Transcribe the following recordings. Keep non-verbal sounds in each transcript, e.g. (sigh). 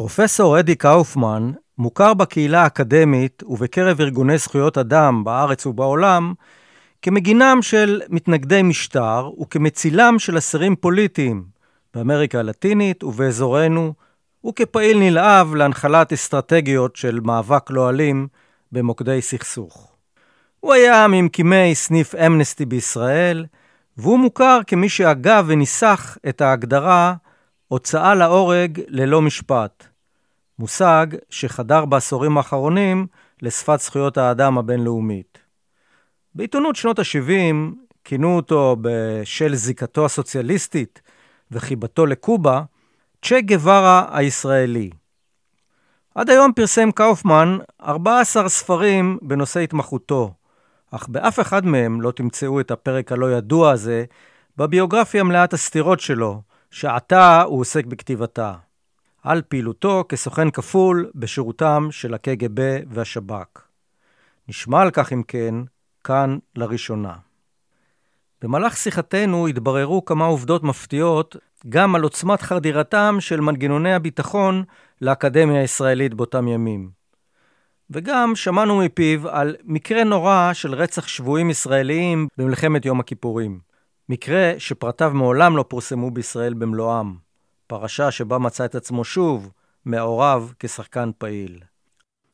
פרופסור אדי קאופמן מוכר בקהילה האקדמית ובקרב ארגוני זכויות אדם בארץ ובעולם כמגינם של מתנגדי משטר וכמצילם של אסירים פוליטיים באמריקה הלטינית ובאזורנו, וכפעיל נלהב להנחלת אסטרטגיות של מאבק לא אלים במוקדי סכסוך. הוא היה ממקימי סניף אמנסטי בישראל, והוא מוכר כמי שהגה וניסח את ההגדרה הוצאה להורג ללא משפט, מושג שחדר בעשורים האחרונים לשפת זכויות האדם הבינלאומית. בעיתונות שנות ה-70 כינו אותו בשל זיקתו הסוציאליסטית וחיבתו לקובה, צ'ה גווארה הישראלי. עד היום פרסם קאופמן 14 ספרים בנושא התמחותו, אך באף אחד מהם לא תמצאו את הפרק הלא ידוע הזה בביוגרפיה מלאת הסתירות שלו, שעתה הוא עוסק בכתיבתה. על פעילותו כסוכן כפול בשירותם של הקג"ב והשב"כ. נשמע על כך, אם כן, כאן לראשונה. במהלך שיחתנו התבררו כמה עובדות מפתיעות גם על עוצמת חדירתם של מנגנוני הביטחון לאקדמיה הישראלית באותם ימים. וגם שמענו מפיו על מקרה נורא של רצח שבויים ישראליים במלחמת יום הכיפורים. מקרה שפרטיו מעולם לא פורסמו בישראל במלואם. פרשה שבה מצא את עצמו שוב מעורב כשחקן פעיל.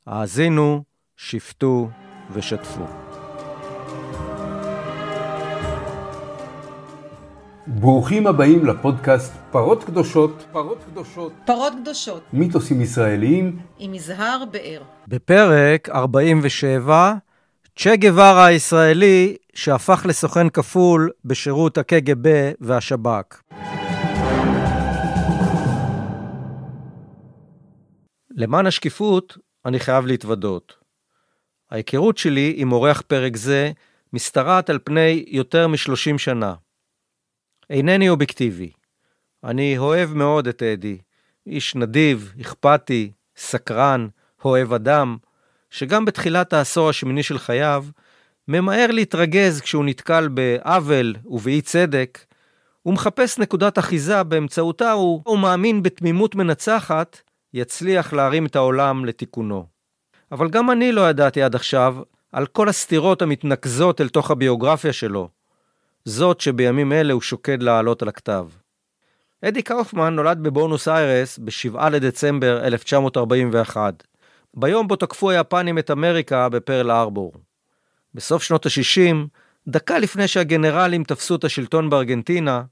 האזינו, שפטו ושתפו. ברוכים הבאים לפודקאסט פרות קדושות, פרות קדושות, פרות קדושות, מיתוסים ישראליים עם יזהר באר. בפרק 47, צ'ה גווארה הישראלי שהפך לסוכן כפול בשירות הקג"ב והשב"כ. למען השקיפות, אני חייב להתוודות. ההיכרות שלי עם אורח פרק זה משתרעת על פני יותר מ-30 שנה. אינני אובייקטיבי. אני אוהב מאוד את אדי, איש נדיב, אכפתי, סקרן, אוהב אדם, שגם בתחילת העשור השמיני של חייו, ממהר להתרגז כשהוא נתקל בעוול ובאי צדק, ומחפש נקודת אחיזה באמצעותה הוא, הוא מאמין בתמימות מנצחת, יצליח להרים את העולם לתיקונו. אבל גם אני לא ידעתי עד עכשיו על כל הסתירות המתנקזות אל תוך הביוגרפיה שלו, זאת שבימים אלה הוא שוקד לעלות על הכתב. אדי קאופמן נולד בבונוס איירס ב-7 לדצמבר 1941, ביום בו תקפו היפנים את אמריקה בפרל ארבור. בסוף שנות ה-60, דקה לפני שהגנרלים תפסו את השלטון בארגנטינה,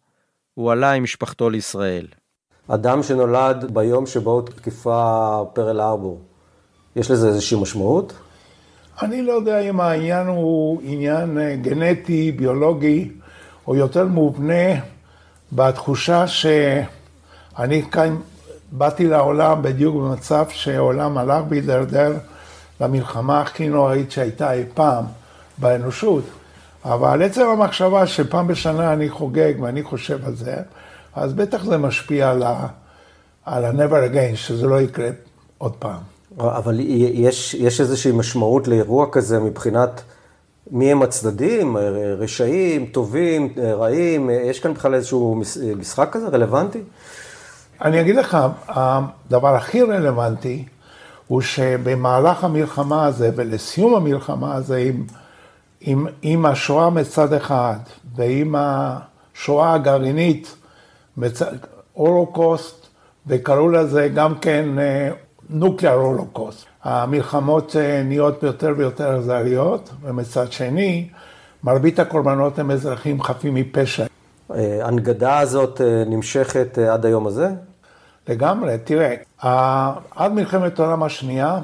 הוא עלה עם משפחתו לישראל. אדם שנולד ביום שבו תקפה פרל ארבור, יש לזה איזושהי משמעות? אני לא יודע אם העניין הוא עניין גנטי, ביולוגי, או יותר מובנה בתחושה שאני כאן באתי לעולם בדיוק במצב שהעולם הלך והידרדר למלחמה הכי נוראית שהייתה אי פעם באנושות. אבל עצם המחשבה שפעם בשנה אני חוגג ואני חושב על זה, אז בטח זה משפיע על ה... על ה-never again, שזה לא יקרה עוד פעם. אבל יש, יש איזושהי משמעות לאירוע כזה מבחינת מי הם הצדדים, רשעים, טובים, רעים, יש כאן בכלל איזשהו משחק כזה רלוונטי? אני אגיד לך, הדבר הכי רלוונטי הוא שבמהלך המלחמה הזה ולסיום המלחמה הזה עם, עם, עם השואה מצד אחד ועם השואה הגרעינית, הולוקוסט, וקראו לזה גם כן נוקלר אה, הולוקוסט. המלחמות אה, נהיות יותר ויותר אכזריות, ומצד שני, מרבית הקורבנות הם אזרחים חפים מפשע. ההנגדה אה, הזאת נמשכת עד היום הזה? לגמרי, תראה, עד מלחמת העולם השנייה,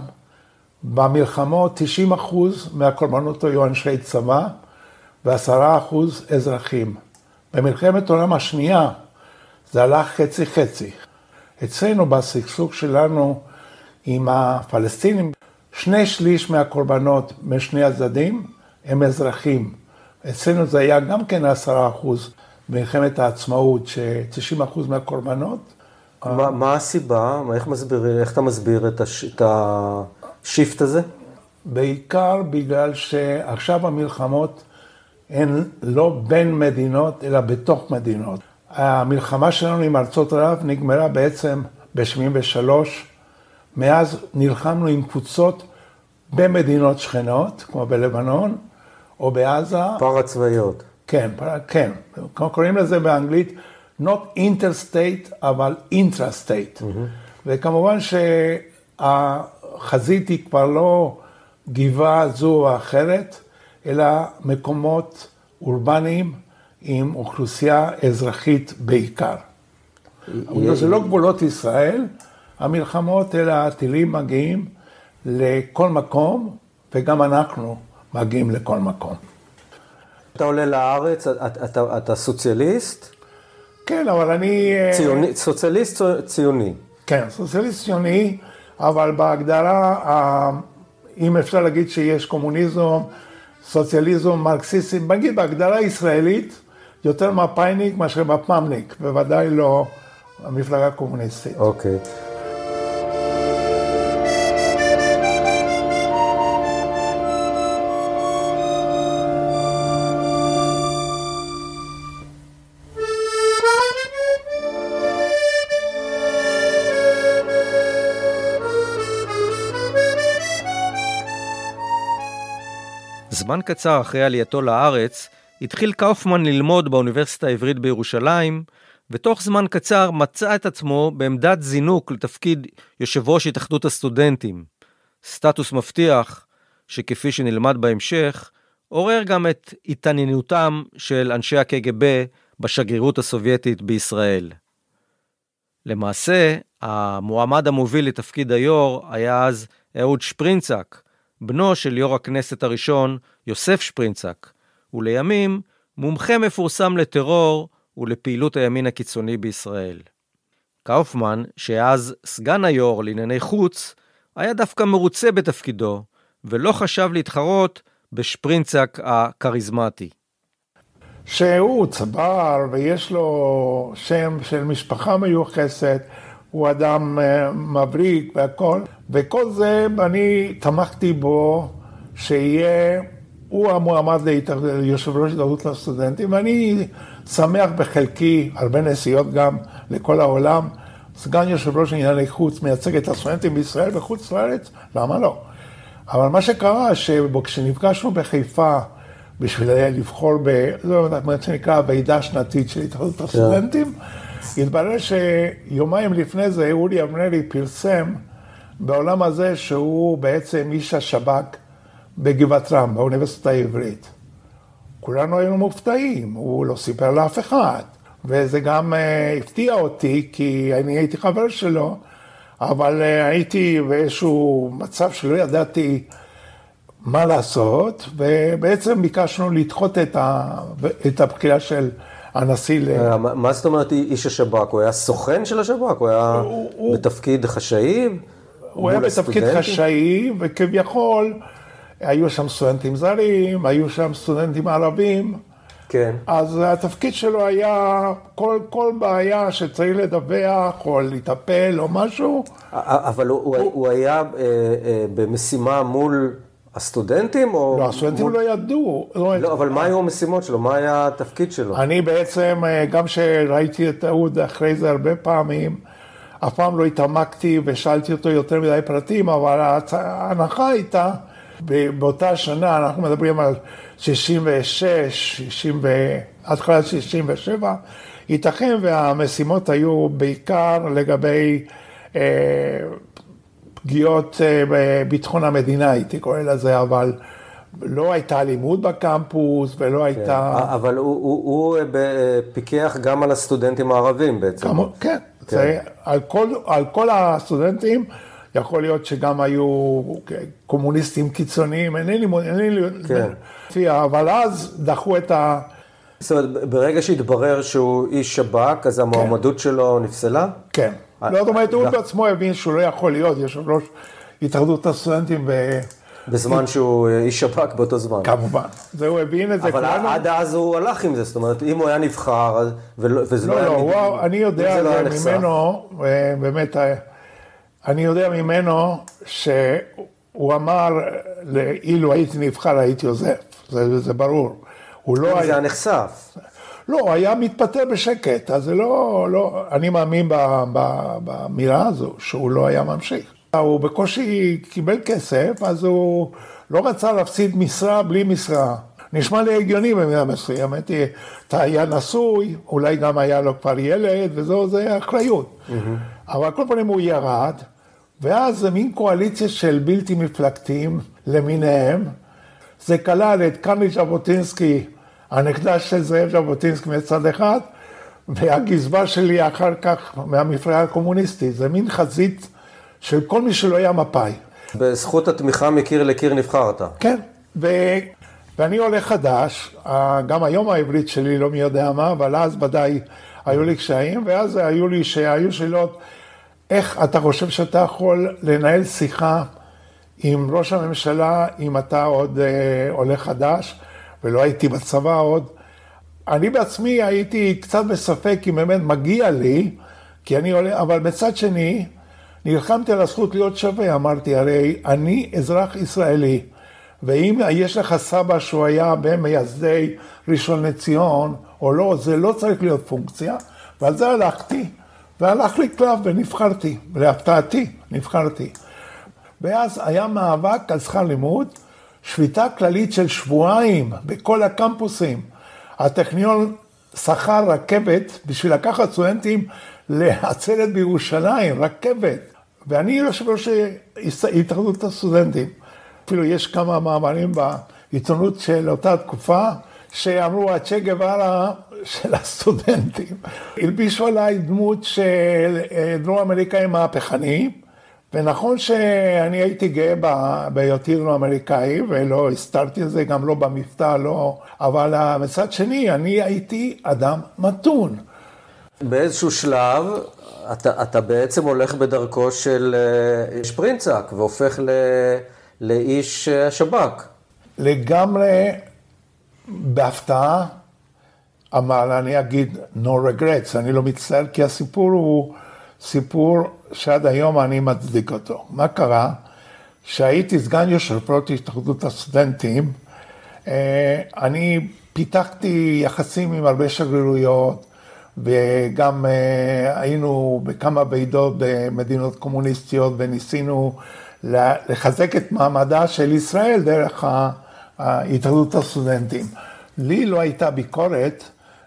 במלחמות 90 אחוז מהקורבנות היו אנשי צבא ו-10 אחוז אזרחים. במלחמת העולם השנייה זה הלך חצי-חצי. אצלנו בסכסוך שלנו עם הפלסטינים, שני שליש מהקורבנות משני הצדדים הם אזרחים. אצלנו זה היה גם כן עשרה אחוז במלחמת העצמאות, ש-90 אחוז מהקורבנות. מה, מה הסיבה? איך, מסביר, איך אתה מסביר את, הש, את השיפט הזה? בעיקר בגלל שעכשיו המלחמות הן לא בין מדינות, אלא בתוך מדינות. המלחמה שלנו עם ארצות ערב נגמרה בעצם ב-73, מאז נלחמנו עם קבוצות במדינות שכנות, כמו בלבנון או בעזה. פרה צבאיות. כן, כן. קוראים לזה באנגלית not interstate, אבל intrastate. Mm-hmm. וכמובן שהחזית היא כבר לא גבעה זו או אחרת, אלא מקומות אורבניים עם אוכלוסייה אזרחית בעיקר. אבל זה לא גבולות ישראל, המלחמות, אלא הטילים מגיעים לכל מקום, וגם אנחנו מגיעים לכל מקום. אתה עולה לארץ, אתה, אתה, אתה סוציאליסט? כן, אבל אני... אה, ציוני, סוציאליסט ציוני. כן, סוציאליסט ציוני, אבל בהגדרה, אם אפשר להגיד שיש קומוניזם, סוציאליזם, מרקסיסטים, נגיד בהגדרה ישראלית, יותר מפאיניק מאשר מפמניק, בוודאי לא המפלגה הקומוניסטית. אוקיי. Okay. זמן קצר אחרי עלייתו לארץ, התחיל קאופמן ללמוד באוניברסיטה העברית בירושלים, ותוך זמן קצר מצא את עצמו בעמדת זינוק לתפקיד יושב ראש התאחדות הסטודנטים. סטטוס מבטיח, שכפי שנלמד בהמשך, עורר גם את התעניינותם של אנשי הקג"ב בשגרירות הסובייטית בישראל. למעשה, המועמד המוביל לתפקיד היו"ר היה אז אהוד שפרינצק, בנו של יו"ר הכנסת הראשון, יוסף שפרינצק, ולימים מומחה מפורסם לטרור ולפעילות הימין הקיצוני בישראל. קאופמן, שאז סגן היו"ר לענייני חוץ, היה דווקא מרוצה בתפקידו, ולא חשב להתחרות בשפרינצק הכריזמטי. שהוא צבר ויש לו שם של משפחה מיוחסת, הוא אדם אה, מבריק והכל, וכל זה אני תמכתי בו שיהיה, הוא המועמד ליושב ראש התאחדות לסטודנטים, ואני שמח בחלקי, הרבה נסיעות גם לכל העולם, סגן יושב ראש ענייני חוץ, מייצג את הסטודנטים בישראל וחוץ לארץ, למה לא? אבל מה שקרה, שכשנפגשנו בחיפה, בשביל לבחור ב... זה מה שנקרא ועידה שנתית של התאחדות כן. הסטודנטים, התברר שיומיים לפני זה אורי אבנרי פרסם בעולם הזה שהוא בעצם איש השב"כ בגבעת רם, באוניברסיטה העברית. כולנו היינו מופתעים, הוא לא סיפר לאף אחד. וזה גם uh, הפתיע אותי, כי אני הייתי חבר שלו, אבל uh, הייתי באיזשהו מצב שלא ידעתי מה לעשות, ובעצם ביקשנו לדחות את, ה, את הבחירה של הנשיא ל... אה, מה זאת אומרת איש השב"כ? הוא היה סוכן של השב"כ? הוא היה הוא, בתפקיד חשאי? הוא היה בתפקיד חשאי, וכביכול היו שם סטודנטים זרים, היו שם סטודנטים ערבים. כן. אז התפקיד שלו היה כל, כל בעיה שצריך לדווח או לטפל או משהו. אבל הוא, הוא, הוא היה אה, אה, במשימה מול הסטודנטים או... לא, הסטודנטים מול... לא ידעו. לא, לא אבל מה היו המשימות שלו? מה היה התפקיד שלו? אני בעצם, אה, גם כשראיתי את אהוד אחרי זה הרבה פעמים, אף פעם לא התעמקתי ושאלתי אותו יותר מדי פרטים, אבל ההנחה הייתה, באותה שנה, אנחנו מדברים על 66, 60 ו... עד תחילת 67, ייתכן והמשימות היו בעיקר לגבי אה, פגיעות אה, בביטחון המדינה, הייתי קורא לזה, אבל לא הייתה אלימות בקמפוס ולא כן. הייתה... אבל הוא, הוא, הוא פיקח גם על הסטודנטים הערבים בעצם. כמו, כן, כן. זה, על, כל, על כל הסטודנטים, יכול להיות שגם היו קומוניסטים קיצוניים, אינני... אינני כן. אבל אז דחו את ה... זאת אומרת, ברגע שהתברר שהוא איש שב"כ, אז המועמדות כן. שלו נפסלה? כן. לא, זאת אומרת, הוא בעצמו הבין שהוא לא יכול להיות יושב ראש התאחדות הסטודנטים ב... בזמן שהוא איש שב"כ באותו זמן. כמובן. זה הוא הבין את זה. אבל כולנו... עד אז הוא הלך עם זה, זאת אומרת, אם הוא היה נבחר, וזה לא, לא היה... לא, לא, אני יודע לא ממנו, אה, באמת, אה, אני יודע ממנו שהוא אמר, אילו הייתי נבחר הייתי עוזב, זה, זה ברור. הוא לא היה... זה היה נחשף. לא, היה מתפטר בשקט, אז זה לא, לא, אני מאמין באמירה הזו, שהוא לא היה ממשיך. הוא בקושי קיבל כסף, אז הוא לא רצה להפסיד משרה בלי משרה. נשמע לי הגיוני במידה מסוימת, אתה היה נשוי, אולי גם היה לו כבר ילד, וזהו, זה אחריות. Mm-hmm. אבל על כל פנים הוא ירד, ואז זה מין קואליציה של בלתי מפלגתיים למיניהם. זה כלל את קרני ז'בוטינסקי, הנקדש של זאב ז'בוטינסקי מצד אחד, והגזבר שלי אחר כך מהמפלגה הקומוניסטית. זה מין חזית של כל מי שלא היה מפא"י. בזכות התמיכה מקיר לקיר נבחרת. כן. ואני עולה חדש, גם היום העברית שלי לא מי יודע מה, אבל אז ודאי היו לי קשיים, ואז היו לי, שהיו שאלות, איך אתה חושב שאתה יכול לנהל שיחה עם ראש הממשלה, אם אתה עוד אה, עולה חדש, ולא הייתי בצבא עוד. אני בעצמי הייתי קצת בספק אם באמת מגיע לי, כי אני עולה, אבל מצד שני, נלחמתי על הזכות להיות שווה, אמרתי, הרי אני אזרח ישראלי, ואם יש לך סבא שהוא היה בין מייסדי ראשון לציון, או לא, זה לא צריך להיות פונקציה, ועל זה הלכתי, והלך לי קלף ונבחרתי, להפתעתי, נבחרתי. ואז היה מאבק על שכר לימוד, שביתה כללית של שבועיים בכל הקמפוסים. הטכניון שכר רכבת בשביל לקחת סטודנטים לעצרת בירושלים, רכבת. ואני יושב ראש התאחדות הסטודנטים. אפילו יש כמה מאמרים בעיתונות של אותה תקופה, שאמרו הצ'ה גווארה של הסטודנטים. הלבישו עליי דמות של אה, דרום אמריקאי מהפכני, ונכון שאני הייתי גאה בהיותי דרום אמריקאי, ולא הסתרתי את זה, גם לא במבטא, לא, אבל מצד שני, אני הייתי אדם מתון. באיזשהו שלב, אתה, אתה בעצם הולך בדרכו של אה, שפרינצק, והופך ל... לאיש אה, השב"כ. לגמרי בהפתעה, אבל אני אגיד no regrets, אני לא מצטער, כי הסיפור הוא סיפור שעד היום אני מצדיק אותו. מה קרה? כשהייתי סגן יושב ראש התאחדות הסטודנטים, אה, אני פיתחתי יחסים עם הרבה שגרירויות, וגם אה, היינו בכמה ועידות במדינות קומוניסטיות וניסינו לחזק את מעמדה של ישראל דרך התאחדות הסטודנטים. לי לא הייתה ביקורת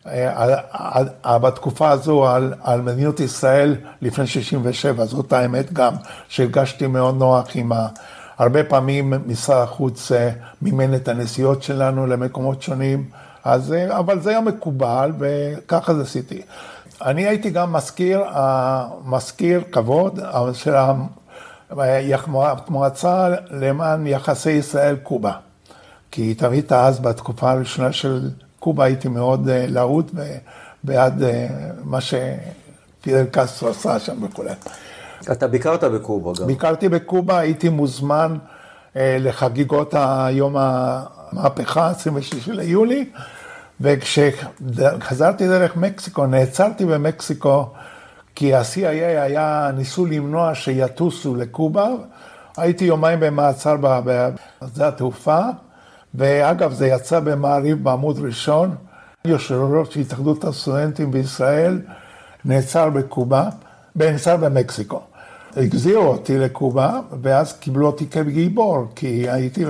אה, בתקופה הזו על, על מדיניות ישראל לפני 67, זאת האמת גם, שהרגשתי מאוד נוח עם ה... הרבה פעמים משרד החוץ אה, מימן את הנסיעות שלנו למקומות שונים, אז, אה, אבל זה היה מקובל וככה זה עשיתי. אני הייתי גם מזכיר, מזכיר כבוד של מועצה למען יחסי ישראל-קובה. כי תמיד אז בתקופה הראשונה של קובה הייתי מאוד אה, להוט ובעד אה, מה שפידל קסטרו עשה שם וכולי. אתה ביקרת בקובה גם. ביקרתי בקובה, הייתי מוזמן אה, לחגיגות היום המהפכה, 26 ליולי, וכשחזרתי דרך מקסיקו, נעצרתי במקסיקו כי ה-CIA היה, ניסו למנוע שיטוסו לקובה. הייתי יומיים במעצר בשדה התעופה, ואגב, זה יצא במעריב בעמוד ראשון. יושב ראש התאחדות הסטודנטים בישראל נעצר בקובה, נעצר במקסיקו. הגזירו אותי לקובה, ואז קיבלו אותי כגיבור, כי הייתי...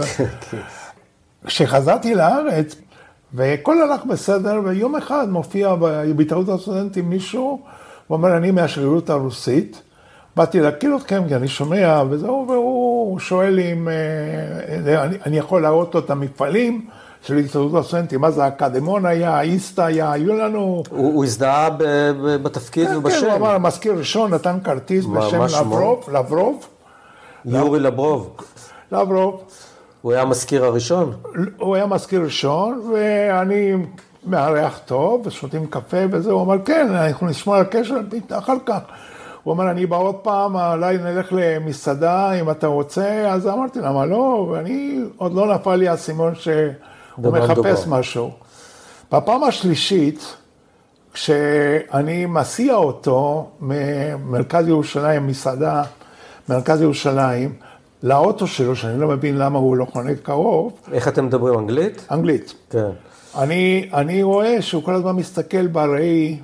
(laughs) כשחזרתי לארץ, והכל הלך בסדר, ויום אחד מופיע בהתאחדות הסטודנטים מישהו, הוא אומר, אני מהשגרירות הרוסית, באתי להכיר אתכם, כי אני שומע, וזהו, והוא שואל אם אה, אני, אני יכול להראות לו את המפעלים של הסתדרות הסטודנטים, מה זה אקדמון היה, איסטה היה, היו לנו... הוא, הזדהה בתפקיד כן, ובשם. כן, הוא אמר, המזכיר ראשון נתן כרטיס בשם לברוב, לברוב. יורי לברוב. לברוב. הוא היה המזכיר הראשון? הוא היה מזכיר ראשון, ואני מארח טוב, ושותים קפה וזה, הוא אמר, כן, אנחנו נשמור על קשר אחר כך. הוא אמר, אני בא עוד פעם, אולי נלך למסעדה אם אתה רוצה, אז אמרתי, למה לא? ואני, עוד לא נפל לי האסימון שהוא מחפש דבר. משהו. בפעם השלישית, כשאני מסיע אותו ממרכז ירושלים, מסעדה, מרכז ירושלים, לאוטו שלו, שאני לא מבין למה הוא לא חונק קרוב. איך אתם מדברים, אנגלית? אנגלית. כן. אני, אני רואה שהוא כל הזמן מסתכל בראי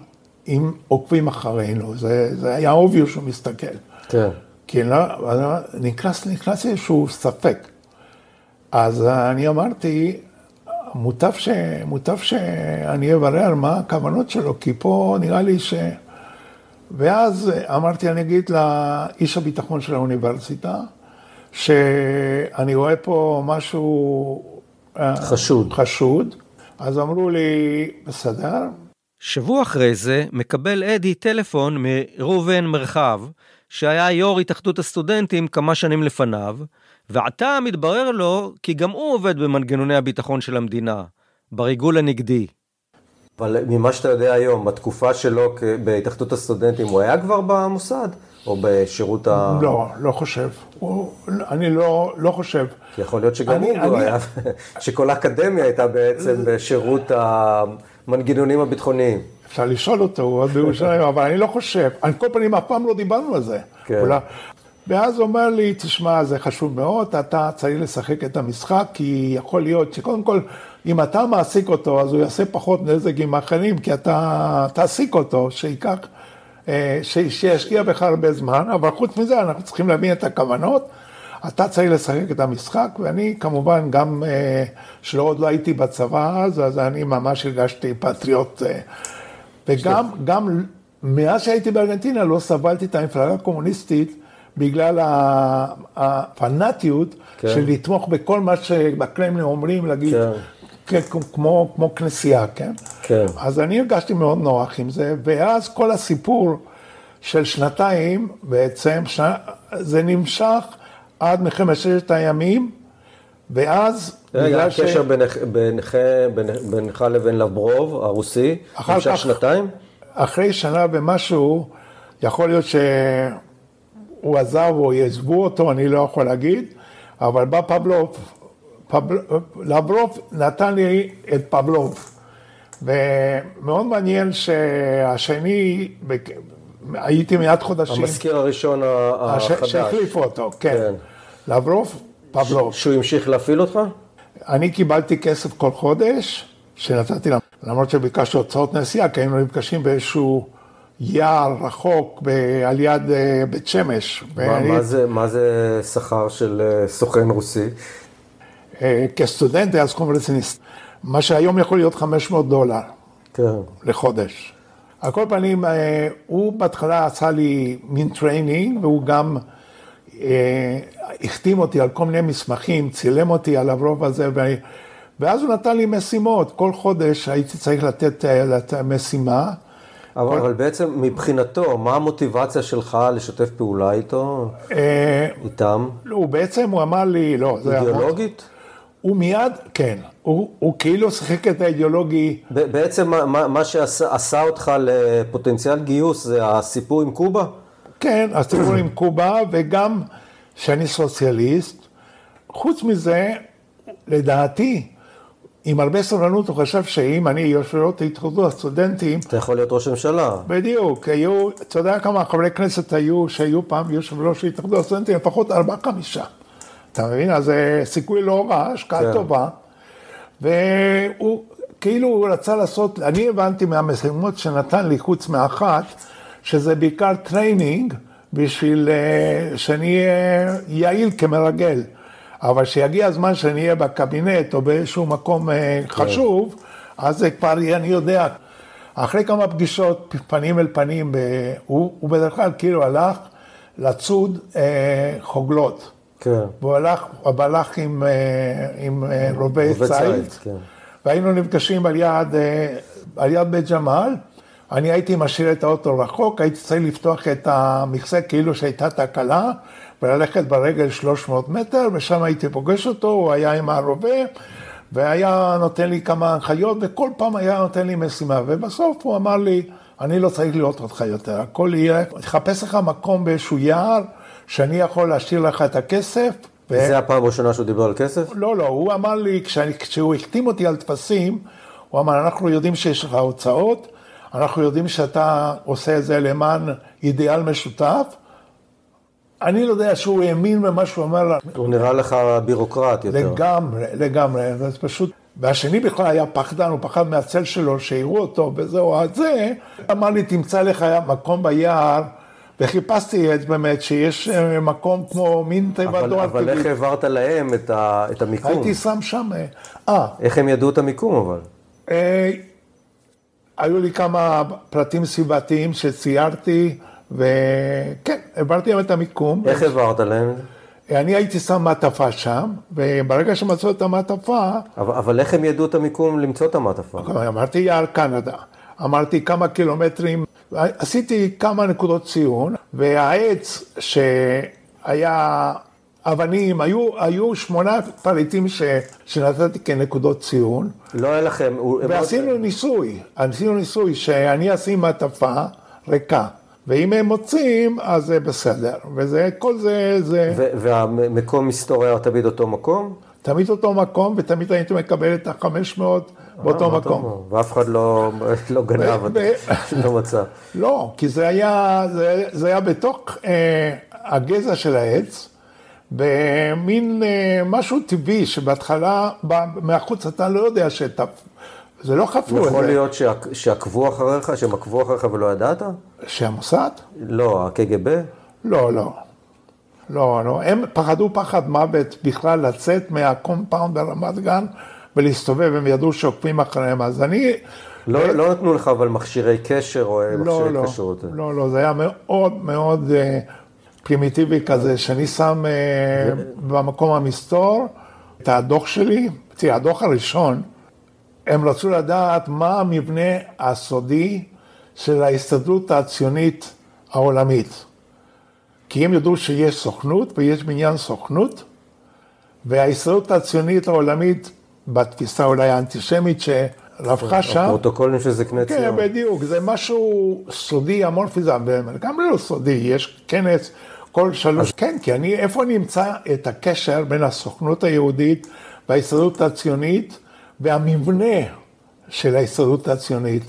אם עוקבים אחרינו, זה, זה היה אוביו שהוא מסתכל. כן. כי לא, נכנס, נכנס איזשהו ספק. אז אני אמרתי, מוטב, ש, מוטב שאני אברר מה הכוונות שלו, כי פה נראה לי ש... ואז אמרתי, אני אגיד לאיש הביטחון של האוניברסיטה, שאני רואה פה משהו... אה, חשוד. חשוד. אז אמרו לי, בסדר. שבוע אחרי זה מקבל אדי טלפון מראובן מרחב, שהיה יו"ר התאחדות הסטודנטים כמה שנים לפניו, ועתה מתברר לו כי גם הוא עובד במנגנוני הביטחון של המדינה, בריגול הנגדי. אבל ממה שאתה יודע היום, בתקופה שלו בהתאחדות הסטודנטים, הוא היה כבר במוסד? או בשירות ה... לא, לא חושב. הוא, אני לא, לא חושב. כי יכול להיות שגם אני, הוא אני... היה, (laughs) שכל האקדמיה הייתה בעצם בשירות המנגנונים הביטחוניים. אפשר לשאול אותו, הוא עוד בירושלים, אבל אני לא חושב. על כל פנים, אף פעם לא דיברנו על זה. כן. אולי... ואז הוא אומר לי, תשמע, זה חשוב מאוד, אתה צריך לשחק את המשחק, כי יכול להיות שקודם כל, אם אתה מעסיק אותו, אז הוא יעשה פחות נזק עם האחרים, כי אתה תעסיק אותו, שייקח, אה, שישקיע בך הרבה זמן, אבל חוץ מזה, אנחנו צריכים להבין את הכוונות. אתה צריך לשחק את המשחק, ואני כמובן גם, אה, שלא עוד לא הייתי בצבא אז, אז אני ממש הרגשתי פטריוט. אה, וגם, גם מאז שהייתי בארגנטינה לא סבלתי את המפלגה הקומוניסטית. בגלל הפנאטיות כן. של לתמוך בכל מה שבקרמלין אומרים, להגיד, כן. כמו, כמו כנסייה, כן? כן? אז אני הרגשתי מאוד נוח עם זה, ואז כל הסיפור של שנתיים, בעצם, ש... זה נמשך עד מלחמת ששת הימים, ואז... רגע, הקשר ש... בינך, בינך, בינך לבין לברוב, הרוסי, נמשך שנתיים? אחרי שנה ומשהו, יכול להיות ש... הוא עזב או יעזבו אותו, אני לא יכול להגיד, אבל בא פבלוב, פבל, לברוב נתן לי את פבלוב. ומאוד מעניין שהשני, הייתי מעט חודשים. המזכיר הראשון החדש. שהחליפו אותו, כן. כן. לברוב, פבלוב. שהוא המשיך להפעיל אותך? אני קיבלתי כסף כל חודש, שנתתי להם, למרות שביקשתי הוצאות נסיעה, כי היינו נפגשים באיזשהו... יער רחוק על יד אה, בית שמש. מה, ואני... מה, זה, מה זה שכר של אה, סוכן רוסי? אה, כסטודנט היה סכום רציני אז. מה שהיום יכול להיות 500 דולר כן. לחודש. על כל פנים, הוא בהתחלה עשה לי מין training, והוא גם החתים אותי על כל מיני מסמכים, צילם אותי על הרוב הזה, ואז הוא נתן לי משימות. כל חודש הייתי צריך לתת, לתת משימה. אבל, אבל בעצם מבחינתו, מה המוטיבציה שלך לשתף פעולה איתו, אה, איתם? לא, הוא בעצם, הוא אמר לי, לא, זה... הוא מיד, כן, הוא, הוא כאילו שיחק את האידיאולוגי. בעצם מה, מה שעשה אותך לפוטנציאל גיוס זה הסיפור עם קובה? כן, הסיפור עם קובה, וגם שאני סוציאליסט. חוץ מזה, לדעתי, עם הרבה סבלנות, הוא חשב שאם אני יושב ראש התאחדות הסטודנטים... אתה יכול להיות ראש ממשלה. בדיוק, היו, אתה יודע כמה חברי כנסת היו, שהיו פעם יושב ראש התאחדות הסטודנטים, לפחות ארבעה חמישה. אתה מבין? אז זה סיכוי לא רע, השקעה כן. טובה. והוא כאילו הוא רצה לעשות, אני הבנתי מהמשימות שנתן לי, חוץ מאחת, שזה בעיקר training בשביל uh, שאני אהיה יעיל כמרגל. אבל כשיגיע הזמן שאני אהיה בקבינט או באיזשהו מקום אה, כן. חשוב, אז זה כבר יהיה, אני יודע. אחרי כמה פגישות פנים אל פנים, הוא, הוא בדרך כלל כאילו הלך לצוד אה, חוגלות. כן. והוא הלך, הוא הלך עם, אה, עם אה, רובי ציד, כן. והיינו נפגשים על יד, אה, על יד בית ג'מאל. אני הייתי משאיר את האוטו רחוק, הייתי צריך לפתוח את המכסה כאילו שהייתה תקלה, וללכת ברגל 300 מטר, ושם הייתי פוגש אותו, הוא היה עם הרובה, והיה נותן לי כמה הנחיות, וכל פעם היה נותן לי משימה, ובסוף הוא אמר לי, אני לא צריך לראות אותך יותר, הכל יהיה, תחפש לך מקום באיזשהו יער, שאני יכול להשאיר לך את הכסף. ו... זה הפעם הראשונה שהוא דיבר על כסף? לא, לא, הוא אמר לי, כשאני, כשהוא החתים אותי על טפסים, הוא אמר, אנחנו יודעים שיש לך הוצאות, אנחנו יודעים שאתה עושה את זה למען אידיאל משותף, אני לא יודע שהוא האמין במה שהוא אומר. הוא נראה לך בירוקרט יותר. לגמרי, לגמרי, זה פשוט... והשני בכלל היה פחדן, הוא פחד מהצל שלו, שיראו אותו וזהו, אז זה, אמר לי, תמצא לך מקום ביער, וחיפשתי את באמת שיש אה, מקום כמו מין תיבת דואר אבל איך העברת להם את, ה, את המיקום? הייתי שם שם, אה, אה, איך הם ידעו את המיקום אבל? אה, היו לי כמה פרטים סביבתיים שציירתי, וכן, העברתי להם את המיקום. איך העברת להם? אני הייתי שם מעטפה שם, וברגע שמצאו את המעטפה, אבל, אבל איך הם ידעו את המיקום למצוא את המעטפה? אמרתי יער קנדה, אמרתי כמה קילומטרים, עשיתי כמה נקודות ציון, והעץ שהיה אבנים, היו, היו שמונה פריטים ש, שנתתי כנקודות ציון, לא היה לכם... הוא- הם- ועשינו ניסוי, עשינו ניסוי שאני אשים מעטפה ריקה, ואם הם מוצאים, אז זה בסדר, וזה, כל זה, זה והמקום מסתור היה תמיד אותו מקום? תמיד אותו מקום, ותמיד הייתי מקבל את ה-500 באותו אה, מקום. ואף אחד לא, לא גנב, לא מצא. (laughs) לא, כי זה היה, זה, זה היה בתוך אה, הגזע של העץ, במין אה, משהו טבעי, שבהתחלה, ב- מהחוץ אתה לא יודע שאתה, זה לא חפרו את יכול זה. להיות שעק- שעקבו אחריך, שהם עקבו אחריך ולא ידעת? שהמוסד? לא, הקג"ב? לא, לא. לא, לא. הם פחדו פחד מוות בכלל לצאת מהקומפאונד ברמת גן ולהסתובב, הם ידעו שעוקבים אחריהם. אז אני... לא, לא נתנו לך אבל מכשירי קשר או לא, מכשירי לא, התקשרות. לא, לא, זה היה מאוד מאוד אה, פרימיטיבי כזה, שאני שם אה, במקום המסתור את הדוח שלי, תראה, הדוח הראשון, הם רצו לדעת מה המבנה הסודי של ההסתדרות הציונית העולמית. כי הם ידעו שיש סוכנות ויש בניין סוכנות, וההסתדרות הציונית העולמית, בתפיסה אולי האנטישמית שרווחה שם, הפרוטוקולים של זקני כן, ציון. בדיוק, זה משהו סודי, אמורפי, זה גם לא סודי, יש כנס כל שלוש, כן, כי אני, איפה אני אמצא את הקשר בין הסוכנות היהודית וההסתדרות הציונית והמבנה של ההסתדרות הציונית?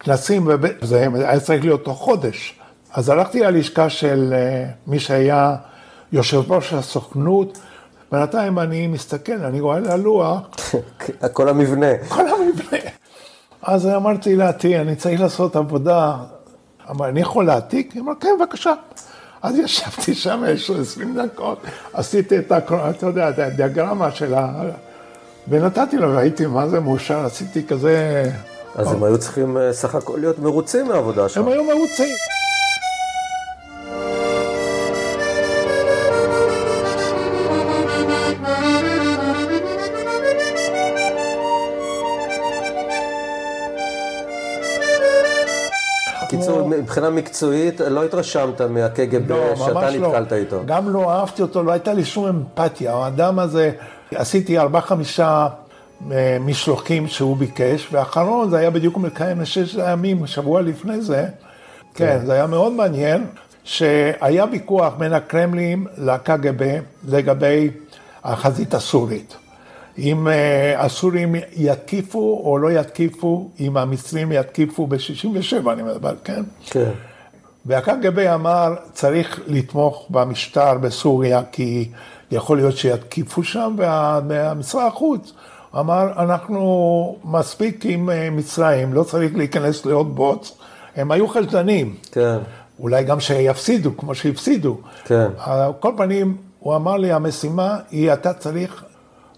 כנסים, ובית- זה היה צריך להיות תוך חודש. אז הלכתי ללשכה של אה, מי שהיה יושב ראש הסוכנות, בינתיים אני מסתכל, אני רואה על הלוח, (laughs) כל המבנה. כל המבנה. אז אמרתי לה, תראי, אני צריך לעשות עבודה. אמר, אני יכול להעתיק? היא אמרה, כן, בבקשה. אז ישבתי שם איזשהו 20 דקות, עשיתי את, הקר- אתה יודע, את הדיאגרמה של ה... ונתתי לו, והייתי, מה זה מאושר, עשיתי כזה... אז הם היו צריכים אה, סך הכל להיות מרוצים מהעבודה שלך. הם היו מרוצים. מבחינה מקצועית, לא התרשמת מהקג"ב לא, שאתה לא. נתקלת איתו. גם לא אהבתי אותו, לא הייתה לי שום אמפתיה. האדם הזה, עשיתי ארבעה חמישה אה, משלוחים שהוא ביקש, והאחרון זה היה בדיוק מקיים לששת הימים, שבוע לפני זה. כן, זה היה מאוד מעניין, שהיה ויכוח בין הקרמלין לקג"ב לגבי החזית הסורית. אם אה, הסורים יתקיפו או לא יתקיפו, אם המצרים יתקיפו ב-67, אני מדבר, כן? כן. והקג"ב אמר, צריך לתמוך במשטר בסוריה, כי יכול להיות שיתקיפו שם, וה- ומשרד החוץ אמר, אנחנו מספיק עם אה, מצרים, לא צריך להיכנס לעוד בוץ. הם היו חשדנים, כן. אולי גם שיפסידו, כמו שהפסידו. כן. על כל פנים, הוא אמר לי, המשימה היא, אתה צריך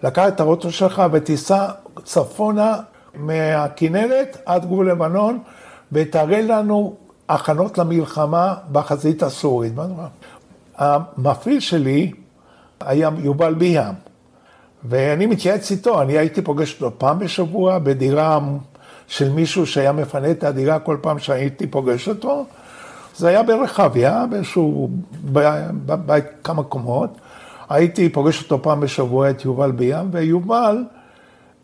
לקחת את האוטו שלך ותיסע צפונה מהכנרת עד גבול לבנון, ותראה לנו הכנות למלחמה בחזית הסורית. המפעיל שלי היה יובל ביהם, ואני מתייעץ איתו, אני הייתי פוגש אותו פעם בשבוע בדירה של מישהו שהיה מפנה את הדירה כל פעם שהייתי פוגש אותו. זה היה ברחביה, באיזשהו, בבית כמה קומות. הייתי פוגש אותו פעם בשבוע, את יובל בים, ויובל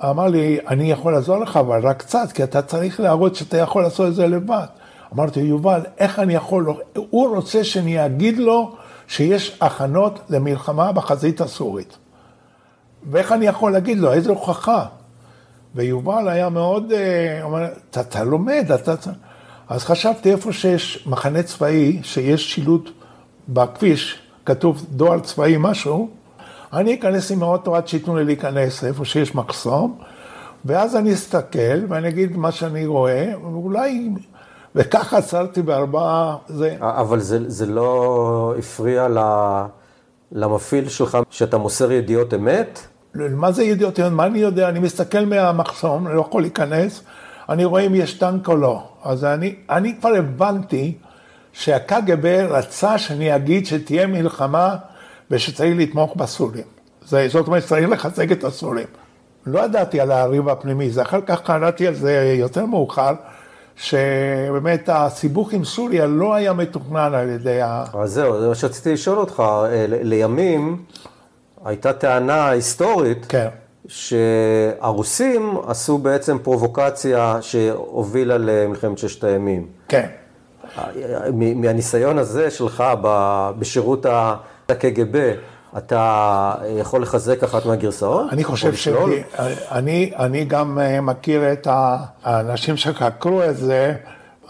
אמר לי, אני יכול לעזור לך, אבל רק קצת, כי אתה צריך להראות שאתה יכול לעשות את זה לבד. אמרתי, יובל, איך אני יכול, הוא רוצה שאני אגיד לו שיש הכנות למלחמה בחזית הסורית. ואיך אני יכול להגיד לו, איזה הוכחה? ויובל היה מאוד, אה, אומר, אתה, אתה לומד, אתה... אז חשבתי איפה שיש מחנה צבאי, שיש שילוט בכביש, כתוב דואר צבאי משהו, אני אכנס עם האוטו עד שייתנו לי להיכנס איפה שיש מחסום, ואז אני אסתכל ואני אגיד מה שאני רואה, ואולי וכך עצרתי בארבעה... זה... אבל זה, זה לא הפריע למפעיל שלך שאתה מוסר ידיעות אמת? מה זה ידיעות אמת? מה אני יודע? אני מסתכל מהמחסום, אני לא יכול להיכנס, אני רואה אם יש טנק או לא. אז אני, אני כבר הבנתי שהקג"ב רצה שאני אגיד שתהיה מלחמה ושצריך לתמוך בסורים. זה, זאת אומרת, צריך לחזק את הסורים. לא ידעתי על הריב הפנימי, זה אחר כך קראתי על זה יותר מאוחר, שבאמת הסיבוך עם סוריה לא היה מתוכנן על ידי ה... אז זהו, זה מה שרציתי לשאול אותך, אה, לימים הייתה טענה היסטורית, כן. שהרוסים עשו בעצם פרובוקציה שהובילה למלחמת ששת הימים. כן. מהניסיון הזה שלך בשירות הקג"ב, אתה יכול לחזק אחת מהגרסאות? אני חושב שאני אני גם אה, מכיר את האנשים שחקרו את זה,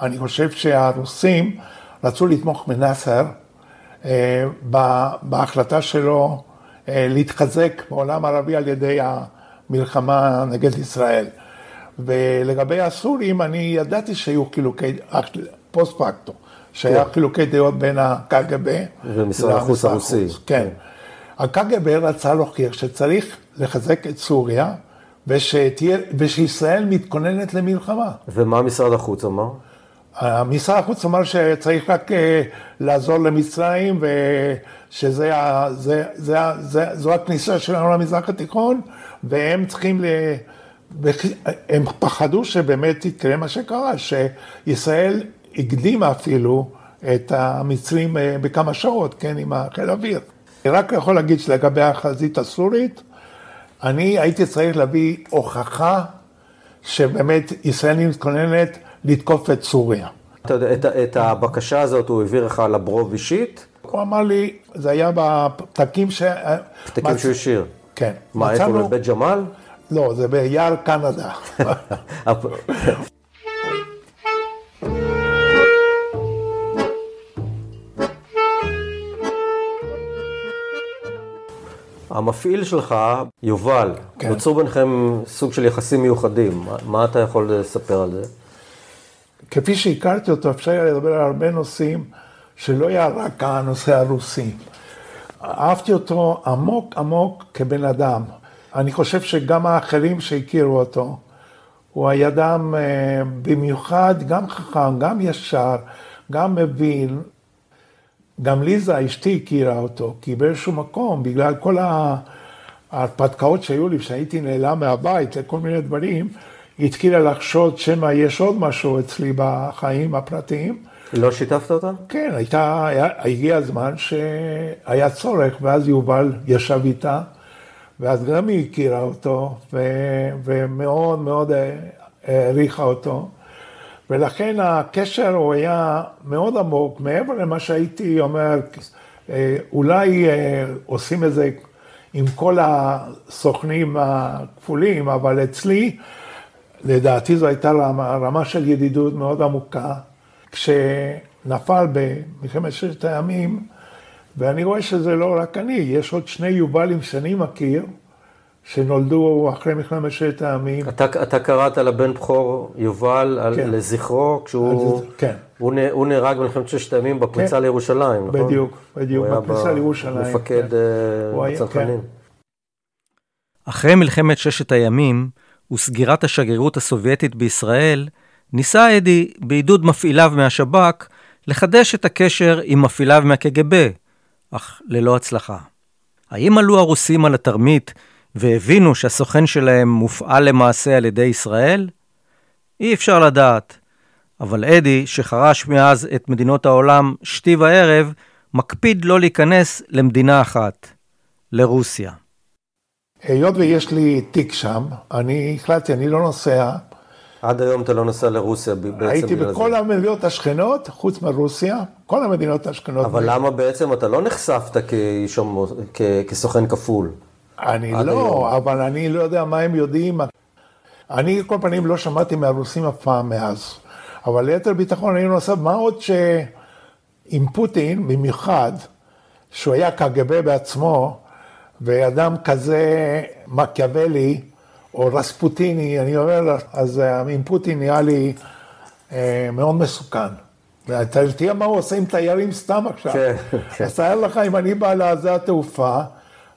אני חושב שהרוסים רצו לתמוך בנאסר אה, בהחלטה שלו אה, להתחזק בעולם הערבי על ידי המלחמה נגד ישראל. ולגבי הסורים, אני ידעתי שהיו חילוקי, פוסט פקטו, שהיה כן. חילוקי דעות בין הקג"ב ומשרד החוץ הרוסי. כן. הקג"ב רצה להוכיח שצריך לחזק את סוריה, ושתהיה, ושישראל מתכוננת למלחמה. ומה משרד החוץ אמר? משרד החוץ אמר שצריך רק אה, לעזור למצרים ושזה זה, זה, זה, זו הכניסה שלנו למזרח התיכון והם צריכים, ל... הם פחדו שבאמת יקרה מה שקרה, שישראל הקדימה אפילו את המצרים אה, בכמה שעות, כן, עם החיל האוויר. אני רק יכול להגיד שלגבי החזית הסורית, אני הייתי צריך להביא הוכחה שבאמת ישראל מתכוננת לתקוף את סוריה. אתה יודע, את, את הבקשה הזאת הוא העביר לך לברוב אישית? הוא אמר לי, זה היה בפתקים ש... פתקים מצ... שהוא השאיר? כן. מה, מצאנו... איפה, בבית ג'מאל? לא, זה ביער קנדה. (laughs) המפעיל שלך, יובל, כן. נוצרו ביניכם סוג של יחסים מיוחדים. מה, מה אתה יכול לספר על זה? כפי שהכרתי אותו, אפשר היה לדבר על הרבה נושאים, שלא היה רק הנושא הרוסי. אהבתי אותו עמוק עמוק כבן אדם. אני חושב שגם האחרים שהכירו אותו, הוא היה אדם אה, במיוחד גם חכם, גם ישר, גם מבין. גם ליזה, אשתי, הכירה אותו, כי באיזשהו מקום, בגלל כל ההרפתקאות שהיו לי, שהייתי נעלם מהבית לכל מיני דברים, היא התחילה לחשוד שמא יש עוד משהו אצלי בחיים הפרטיים. לא שיתפת אותה? כן, הייתה, היה, הגיע הזמן שהיה צורך, ואז יובל ישב איתה, ואז גם היא הכירה אותו, ו, ומאוד מאוד אה, העריכה אותו. ולכן הקשר הוא היה מאוד עמוק, מעבר למה שהייתי אומר, אה, אולי אה, עושים את זה עם כל הסוכנים הכפולים, אבל אצלי, לדעתי זו הייתה רמה, רמה של ידידות מאוד עמוקה. כשנפל במלחמת ששת הימים, ואני רואה שזה לא רק אני, יש עוד שני יובלים שאני מכיר, שנולדו אחרי מלחמת ששת הימים. אתה, אתה קראת לבן בכור יובל כן. על, לזכרו, כשהוא כן. הוא, הוא נהרג במלחמת ששת הימים בפריצה כן. לירושלים, נכון? בדיוק, בדיוק, בפריצה לירושלים. הוא מפקד כן. בצנחנים. כן. אחרי מלחמת ששת הימים וסגירת השגרירות הסובייטית בישראל, ניסה אדי, בעידוד מפעיליו מהשב"כ, לחדש את הקשר עם מפעיליו מהקג"ב, אך ללא הצלחה. האם עלו הרוסים על התרמית והבינו שהסוכן שלהם מופעל למעשה על ידי ישראל? אי אפשר לדעת, אבל אדי, שחרש מאז את מדינות העולם שתי וערב, מקפיד לא להיכנס למדינה אחת, לרוסיה. היות ויש לי תיק שם, אני החלטתי, אני לא נוסע. עד היום אתה לא נוסע לרוסיה בעצם הייתי בכל זה. המדינות השכנות, חוץ מרוסיה, כל המדינות השכנות. אבל מ... למה בעצם אתה לא נחשפת כסוכן כפול? אני לא, היום. אבל אני לא יודע מה הם יודעים. אני, כל פנים, לא שמעתי מהרוסים אף פעם מאז. אבל ליתר ביטחון אני נוסע, מה עוד שעם פוטין, במיוחד, שהוא היה קג"ב בעצמו, ואדם כזה מקיאוולי, או רספוטיני, אני אומר, אז עם פוטין נראה לי אה, מאוד מסוכן. תראה מה הוא עושה עם תיירים סתם עכשיו. כן, כן. אז תאר לך, אם אני בא לזה התעופה,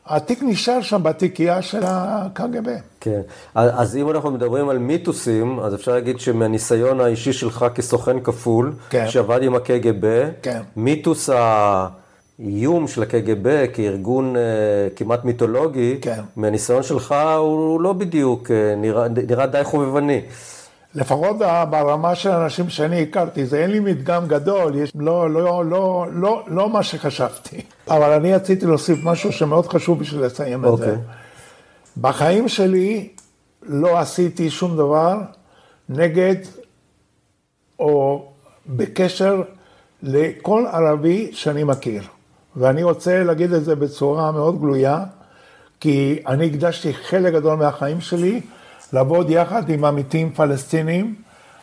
התיק נשאר שם בתיקייה של הקג"ב. כן, אז אם אנחנו מדברים על מיתוסים, אז אפשר להגיד שמהניסיון האישי שלך כסוכן כפול, כן. שעבד עם הקג"ב, כן. מיתוס האיום של הקג"ב כארגון אה, כמעט מיתולוגי, כן. מהניסיון שלך הוא לא בדיוק, אה, נראה, נראה די חובבני. לפחות ברמה של אנשים שאני הכרתי, זה אין לי מדגם גדול, יש לא, לא, לא, לא, לא מה שחשבתי. אבל אני רציתי להוסיף משהו שמאוד חשוב בשביל לסיים את זה. אוקיי. בחיים שלי לא עשיתי שום דבר נגד או בקשר לכל ערבי שאני מכיר. ואני רוצה להגיד את זה בצורה מאוד גלויה, כי אני הקדשתי חלק גדול מהחיים שלי לעבוד יחד עם עמיתים פלסטינים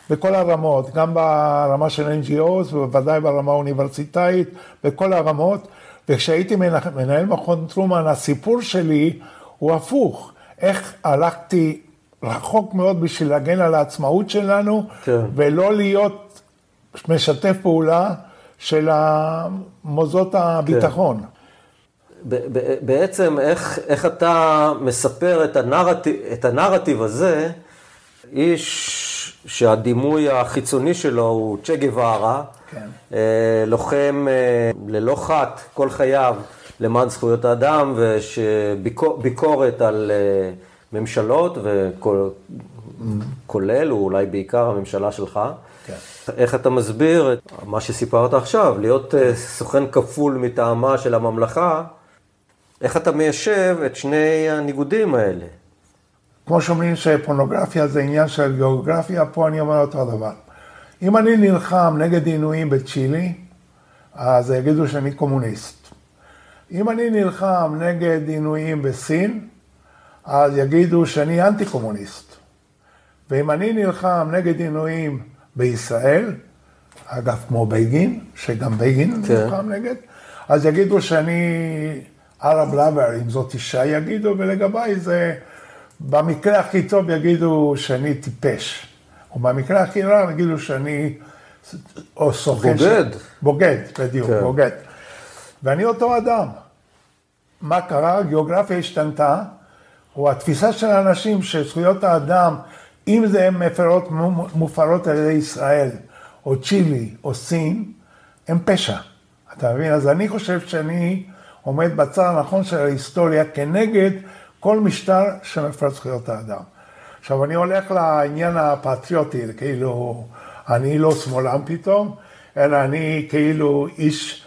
בכל הרמות, גם ברמה של NGOs ובוודאי ברמה האוניברסיטאית, בכל הרמות. וכשהייתי מנהל מכון טרומן, הסיפור שלי הוא הפוך. איך הלכתי רחוק מאוד בשביל להגן על העצמאות שלנו, כן. ולא להיות משתף פעולה של מוסדות הביטחון. כן. בעצם איך, איך אתה מספר את הנרטיב, את הנרטיב הזה, איש שהדימוי החיצוני שלו הוא צ'ה גווארה, כן. אה, לוחם אה, ללא חת כל חייו למען זכויות האדם, ושביקורת על אה, ממשלות, וכולל, או אולי בעיקר הממשלה שלך. כן. איך אתה מסביר את מה שסיפרת עכשיו, להיות סוכן כפול מטעמה של הממלכה, איך אתה מיישב את שני הניגודים האלה? כמו שאומרים שפורנוגרפיה זה עניין של גיאוגרפיה, פה אני אומר אותו דבר. אם אני נלחם נגד עינויים בצ'ילי, אז יגידו שאני קומוניסט. אם אני נלחם נגד עינויים בסין, אז יגידו שאני אנטי קומוניסט. ואם אני נלחם נגד עינויים בישראל, אגב, כמו בגין, שגם בגין כן. נלחם נגד, אז יגידו שאני ערב לאבר, אם זאת אישה יגידו, ולגביי זה, במקרה הכי טוב יגידו שאני טיפש. או במקרה הכי רע יגידו שאני, או סוכן. בוגד. ש... בוגד, בדיוק, כן. בוגד. ואני אותו אדם. מה קרה? גיאוגרפיה השתנתה, או התפיסה של האנשים שזכויות האדם, אם זה מפרות מופרות על ידי ישראל, או צ'ילי, או סין, הם פשע. אתה מבין? אז אני חושב שאני עומד בצד הנכון של ההיסטוריה כנגד כל משטר שמפר זכויות האדם. עכשיו, אני הולך לעניין הפטריוטי, כאילו, אני לא שמאלן פתאום, אלא אני כאילו איש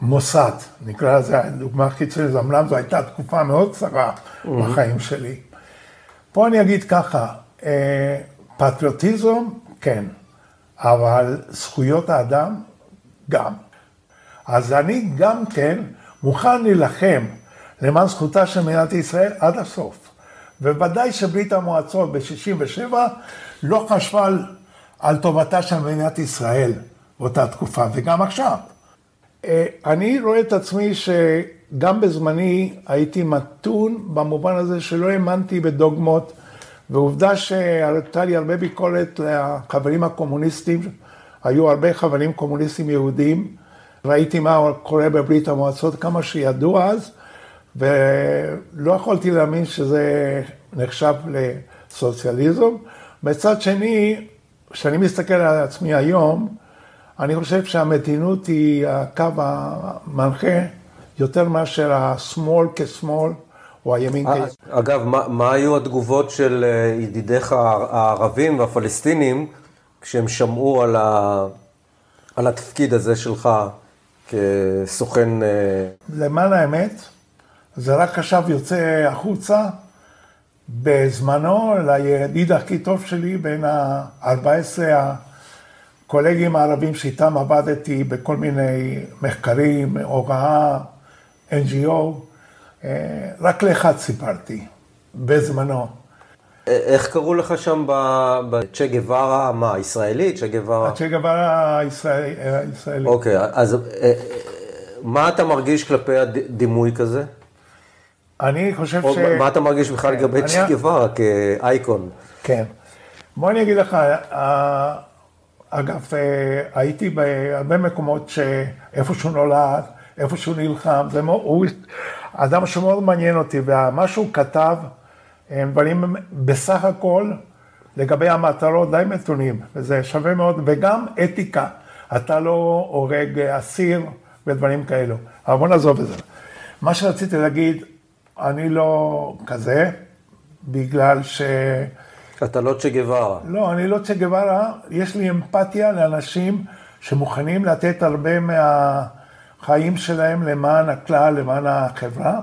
מוסד, נקרא לזה דוגמה חיצונית, אמנם זו הייתה תקופה מאוד קצרה mm-hmm. בחיים שלי. פה אני אגיד ככה, אה, פטריוטיזם, כן, אבל זכויות האדם, גם. אז אני גם כן מוכן להילחם למען זכותה של מדינת ישראל עד הסוף. ובוודאי שברית המועצות ב-67' לא חשבה על, טובתה של מדינת ישראל באותה תקופה, וגם עכשיו. אה, אני רואה את עצמי שגם בזמני הייתי מתון במובן הזה שלא האמנתי בדוגמות, ועובדה שהייתה לי הרבה ביקורת לחברים הקומוניסטים, היו הרבה חברים קומוניסטים יהודים, ראיתי מה קורה בברית המועצות, כמה שידעו אז, ולא יכולתי להאמין שזה נחשב לסוציאליזם. מצד שני, כשאני מסתכל על עצמי היום, אני חושב שהמתינות היא הקו המנחה יותר מאשר השמאל כשמאל או הימין אה, כ... אגב, מה, מה היו התגובות של אה, ידידיך הערבים והפלסטינים כשהם שמעו על, ה, על התפקיד הזה שלך כסוכן... אה, למען האמת, זה רק עכשיו יוצא החוצה. בזמנו, לידיד הכי טוב שלי, בין ה-14 הקולגים הערבים שאיתם עבדתי בכל מיני מחקרים, הוראה, NGO, אה, רק לאחד סיפרתי, בזמנו. איך קראו לך שם בצ'ה גווארה, מה, ישראלי? צ'ה גווארה? הצ'ה גווארה הישראלי. אוקיי, אז אה, מה אתה מרגיש כלפי הדימוי כזה? אני חושב ש... מה אתה מרגיש בכלל כן, לגבי צ'ה גווארה כאייקון? כן. בוא אני אגיד לך, אגב, אה, הייתי בהרבה מקומות שאיפה שהוא נולד, איפה שהוא נלחם, זה מאוד, הוא אדם שמאוד מעניין אותי, ומה שהוא כתב, הם דברים בסך הכל לגבי המטרות די מתונים, וזה שווה מאוד, וגם אתיקה, אתה לא הורג אסיר ודברים כאלו, אבל בוא נעזוב את זה. מה שרציתי להגיד, אני לא כזה, בגלל ש... אתה לא צ'ה גווארה. לא, אני לא צ'ה גווארה, יש לי אמפתיה לאנשים שמוכנים לתת הרבה מהחיים שלהם למען הכלל, למען החברה,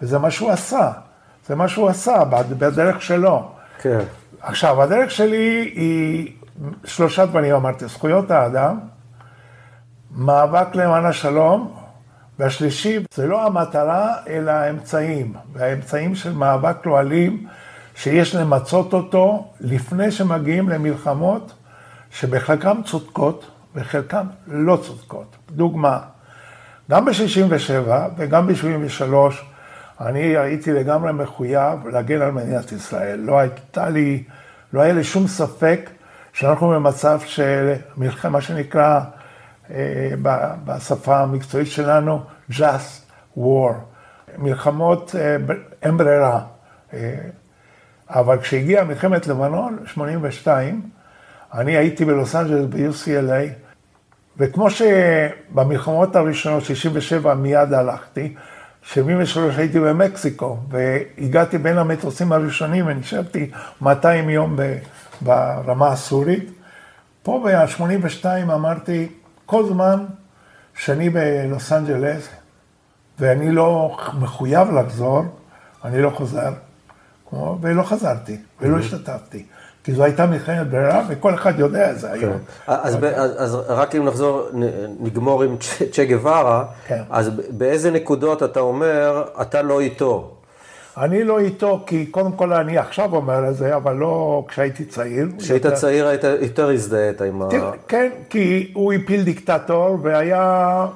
וזה מה שהוא עשה. זה מה שהוא עשה בדרך שלו. כן. עכשיו, הדרך שלי היא שלושה דברים, אמרתי, זכויות האדם, מאבק למען השלום, והשלישי, זה לא המטרה, אלא האמצעים. והאמצעים של מאבק לא אלים, שיש למצות אותו לפני שמגיעים למלחמות שבחלקם צודקות וחלקם לא צודקות. דוגמה, גם ב-67' וגם ב-73' אני הייתי לגמרי מחויב להגן על מדינת ישראל. לא הייתה לי, לא היה לי שום ספק שאנחנו במצב של מלחמה, מה שנקרא אה, בשפה המקצועית שלנו, just war. מלחמות אה, אין ברירה. אה, אבל כשהגיעה מלחמת לבנון, 82, אני הייתי בלוס אנג'לס ב-UCLA, וכמו שבמלחמות הראשונות, 67, מיד הלכתי, 73 הייתי במקסיקו, והגעתי בין המטוסים הראשונים, ונשארתי 200 יום ברמה הסורית. פה ב-82 אמרתי, כל זמן שאני בלוס אנג'לס, ואני לא מחויב לחזור, אני לא חוזר. ולא חזרתי, ולא השתתפתי. כי זו הייתה מלחמת ברירה, וכל אחד יודע את זה היום. כן. אז, אז רק אם נחזור, נגמור עם צ'ה גווארה, כן. אז באיזה נקודות אתה אומר, אתה לא איתו? אני לא איתו, כי קודם כל אני עכשיו אומר את זה, אבל לא כשהייתי צעיר. כשהיית יותר... צעיר היית יותר הזדהית עם ה... כן, כי הוא הפיל דיקטטור, והיה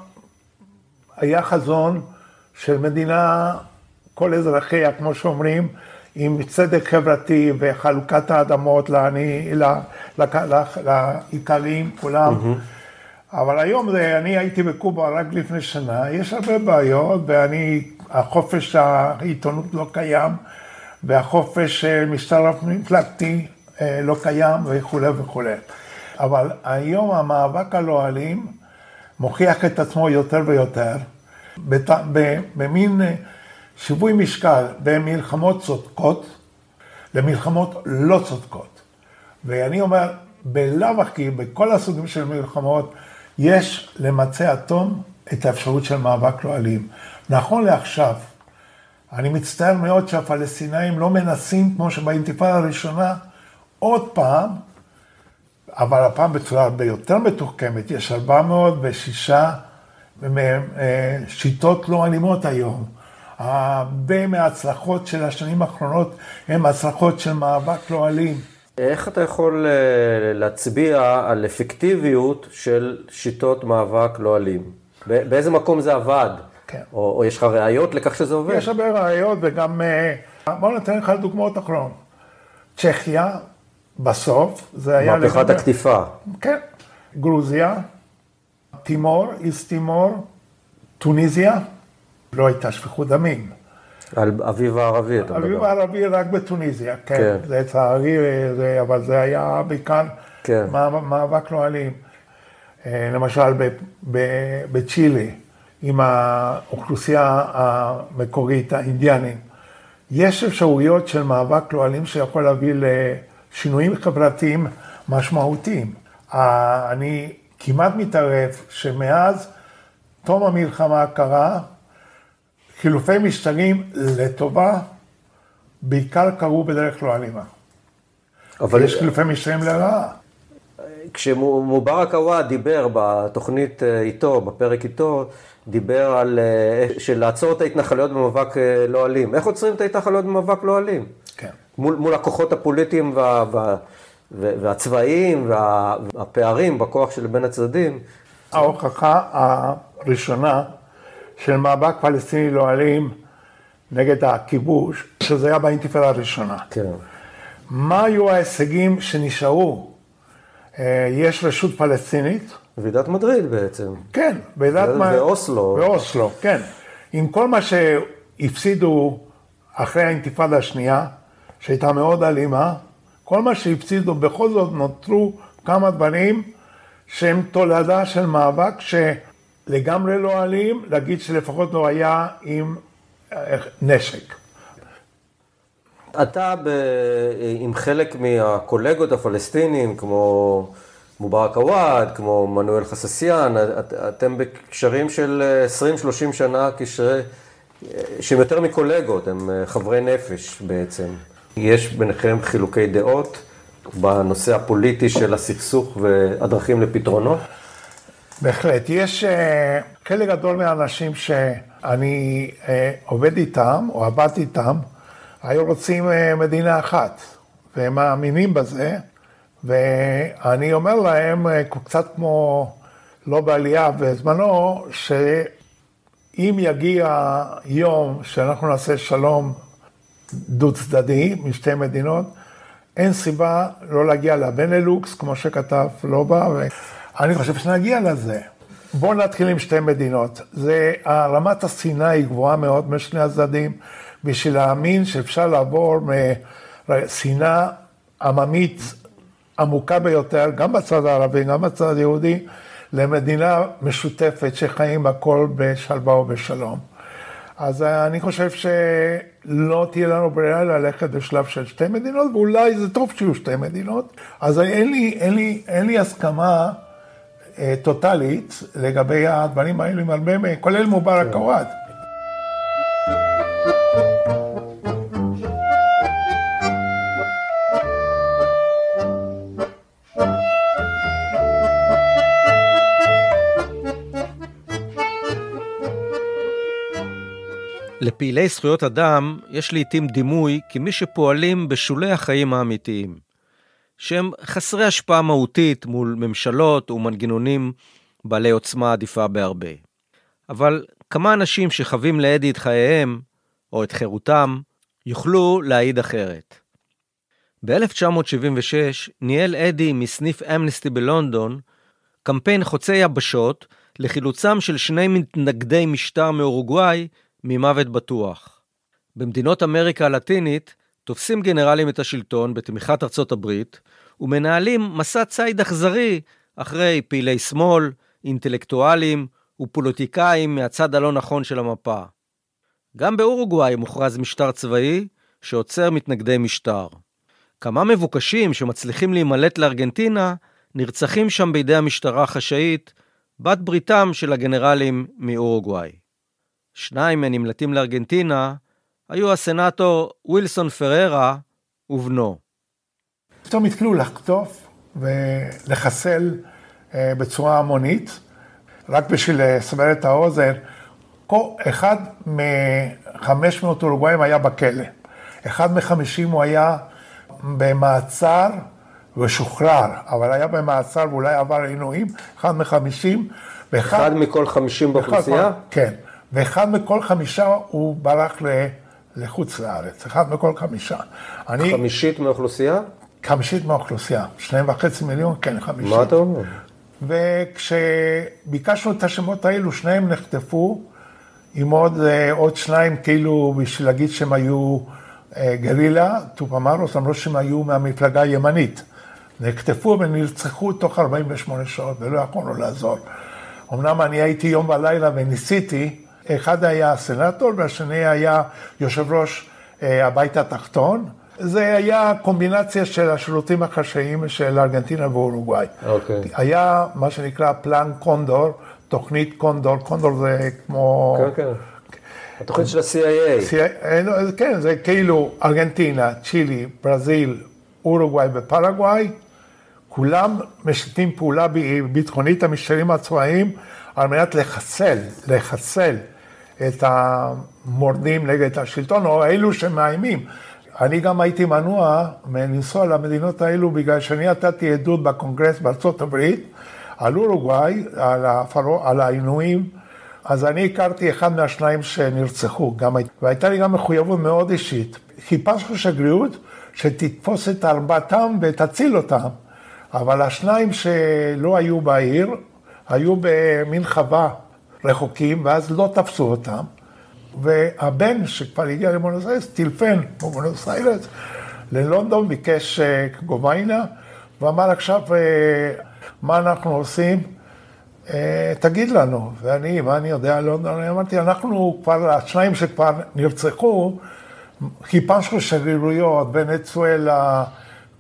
היה חזון של מדינה, כל אזרחיה, כמו שאומרים, עם צדק חברתי וחלוקת האדמות לעיקרים, כולם. Mm-hmm. אבל היום זה, אני הייתי בקובה רק לפני שנה, יש הרבה בעיות, ואני, החופש העיתונות לא קיים, והחופש משטר מפלגתי אה, לא קיים וכולי וכולי. אבל היום המאבק הלא אלים מוכיח את עצמו יותר ויותר, במין שיווי משקל בין מלחמות צודקות למלחמות לא צודקות. ואני אומר, בלאו הכי, בכל הסוגים של מלחמות, יש למצי אטום את האפשרות של מאבק לא אלים. נכון לעכשיו, אני מצטער מאוד שהפלסטינאים לא מנסים, כמו שבאינתיפאדה הראשונה, עוד פעם, אבל הפעם בצורה הרבה יותר מתוחכמת, יש 406 אה, שיטות לא אלימות היום. הרבה מההצלחות של השנים האחרונות הן הצלחות של מאבק לא אלים. איך אתה יכול אה, להצביע על אפקטיביות של שיטות מאבק לא אלים? באיזה מקום זה עבד? כן. או, או יש לך ראיות לכך שזה עובד? יש הרבה ראיות וגם, אה, בואו ניתן לך דוגמאות אחרונות. צ'כיה, בסוף, זה היה... מהפכת הקטיפה. כן. גרוזיה, תימור, איסט תימור, טוניזיה. לא הייתה שפיכות דמים. על אביב הערבי אתה מדבר. אביב הערבי רק בטוניסיה, כן. כן. זה לצערי, אבל זה היה בעיקר כן. מאבק לא אלים. אה, למשל בצ'ילי, עם האוכלוסייה המקורית, האינדיאנים, יש אפשרויות של מאבק לא אלים שיכול להביא לשינויים חברתיים משמעותיים. אני כמעט מתערב שמאז תום המלחמה הקרה, חילופי משטרים לטובה, בעיקר קרו בדרך לא אלימה. אבל יש חילופי משטרים לרעה. כשמובארק עוואד דיבר בתוכנית אה, איתו, בפרק איתו, דיבר על אה, של לעצור את ההתנחלויות במאבק אה, לא אלים. איך עוצרים את ההתנחלויות במאבק לא אלים? כן. מול, מול הכוחות הפוליטיים וה, וה, והצבאיים והפערים בכוח של בין הצדדים. ההוכחה הראשונה של מאבק פלסטיני לא אלים נגד הכיבוש, שזה היה באינתיפאדה הראשונה. כן. מה היו ההישגים שנשארו אה, יש רשות פלסטינית. ועידת מדריד בעצם. כן, ועידת מדריד. ואוסלו. ואוסלו, כן. עם כל מה שהפסידו אחרי האינתיפאדה השנייה, שהייתה מאוד אלימה, כל מה שהפסידו, בכל זאת נותרו כמה דברים שהם תולדה של מאבק שלגמרי לא אלים, להגיד שלפחות לא היה עם אה, נשק. אתה ב... עם חלק מהקולגות הפלסטינים, כמו מובארק עוואד, כמו מנואל חססיאן, את, אתם בקשרים של 20-30 שנה, קשרי, שהם יותר מקולגות, הם חברי נפש בעצם. יש ביניכם חילוקי דעות בנושא הפוליטי של הסכסוך והדרכים לפתרונות? בהחלט. יש אה, חלק גדול מהאנשים שאני אה, עובד איתם, או עבדתי איתם, היו רוצים אה, מדינה אחת, והם מאמינים בזה, ואני אומר להם, קצת כמו לא בעלייה בזמנו, שאם יגיע יום שאנחנו נעשה שלום דו צדדי משתי מדינות, אין סיבה לא להגיע לבנלוקס, כמו שכתב לובה, ואני חושב שנגיע לזה. בואו נתחיל עם שתי מדינות. זה, רמת השנאה היא גבוהה מאוד משני הצדדים, בשביל להאמין שאפשר לעבור משנאה עממית עמוקה ביותר, גם בצד הערבי, גם בצד היהודי, למדינה משותפת שחיים הכל בשלווה ובשלום. אז אני חושב שלא תהיה לנו ברירה ללכת בשלב של שתי מדינות, ואולי זה טוב שיהיו שתי מדינות. אז אין לי, אין לי, אין לי הסכמה טוטאלית לגבי הדברים האלה עם הרבה מהם, כולל מובארק עוואד. לפעילי זכויות אדם יש לעתים דימוי כמי שפועלים בשולי החיים האמיתיים, שהם חסרי השפעה מהותית מול ממשלות ומנגנונים בעלי עוצמה עדיפה בהרבה. אבל כמה אנשים שחווים לאדי את חייהם, או את חירותם, יוכלו להעיד אחרת. ב-1976 ניהל אדי מסניף אמנסטי בלונדון קמפיין חוצה יבשות לחילוצם של שני מתנגדי משטר מאורוגוואי ממוות בטוח. במדינות אמריקה הלטינית תופסים גנרלים את השלטון בתמיכת ארצות הברית ומנהלים מסע ציד אכזרי אחרי פעילי שמאל, אינטלקטואלים ופוליטיקאים מהצד הלא נכון של המפה. גם באורוגוואי מוכרז משטר צבאי שעוצר מתנגדי משטר. כמה מבוקשים שמצליחים להימלט לארגנטינה נרצחים שם בידי המשטרה החשאית, בת בריתם של הגנרלים מאורוגוואי. שניים מהנמלטים לארגנטינה היו הסנאטור ווילסון פררה ובנו. פתאום התחילו לחטוף ולחסל אה, בצורה המונית. רק בשביל לסבר את האוזן, אחד מ-500 אורוגוואים היה בכלא. אחד מ-50 הוא היה במעצר ושוחרר, אבל היה במעצר ואולי עבר עינויים, אחד מ-50. אחד מכל 50 באוכלוסייה? כן. ואחד מכל חמישה הוא ברח לחוץ לארץ, אחד מכל חמישה. אני... חמישית מהאוכלוסייה? חמישית מהאוכלוסייה, שניים וחצי מיליון, כן, חמישית. מה אתה אומר? וכשביקשנו את השמות האלו, שניהם נחטפו, עם עוד, אה, עוד שניים, כאילו, בשביל להגיד שהם היו אה, גרילה, טופמארוס, למרות שהם היו מהמפלגה הימנית. נחטפו ונרצחו תוך 48 שעות, ולא יכולנו לעזור. אמנם אני הייתי יום ולילה וניסיתי, אחד היה סנטור והשני היה יושב ראש אה, הבית התחתון. זה היה קומבינציה של השירותים החשאיים של ארגנטינה ואורוגוואי. אוקיי. היה מה שנקרא Plan Cóndor, תוכנית קונדור, קונדור זה כמו... כן, כן. התוכנית של ה-CIA. אה, לא, כן, זה כאילו ארגנטינה, צ'ילי, ברזיל, אורוגוואי ופרגוואי, כולם משתפים פעולה ביטחונית המשטרים הצבאיים על מנת לחסל, לחסל את המורדים נגד השלטון, או אלו שמאיימים. אני גם הייתי מנוע מלנסוע למדינות האלו בגלל שאני נתתי עדות בקונגרס בארצות הברית על אורוגוואי, על, הפרו, על העינויים, אז אני הכרתי אחד מהשניים שנרצחו, גם, והייתה לי גם מחויבות מאוד אישית. חיפשנו שגרירות שתתפוס את ארבעתם ותציל אותם. אבל השניים שלא היו בעיר, היו במין חווה רחוקים, ואז לא תפסו אותם. והבן שכבר הגיע למונוס איירס, טילפן במונוס איירס ללונדון, ביקש אה, גוביינה, ואמר עכשיו, אה, מה אנחנו עושים? אה, תגיד לנו. ואני, מה אני יודע לונדון? אני אמרתי, אנחנו כבר, השניים שכבר נרצחו, חיפשנו שגרירויות, ונצואלה,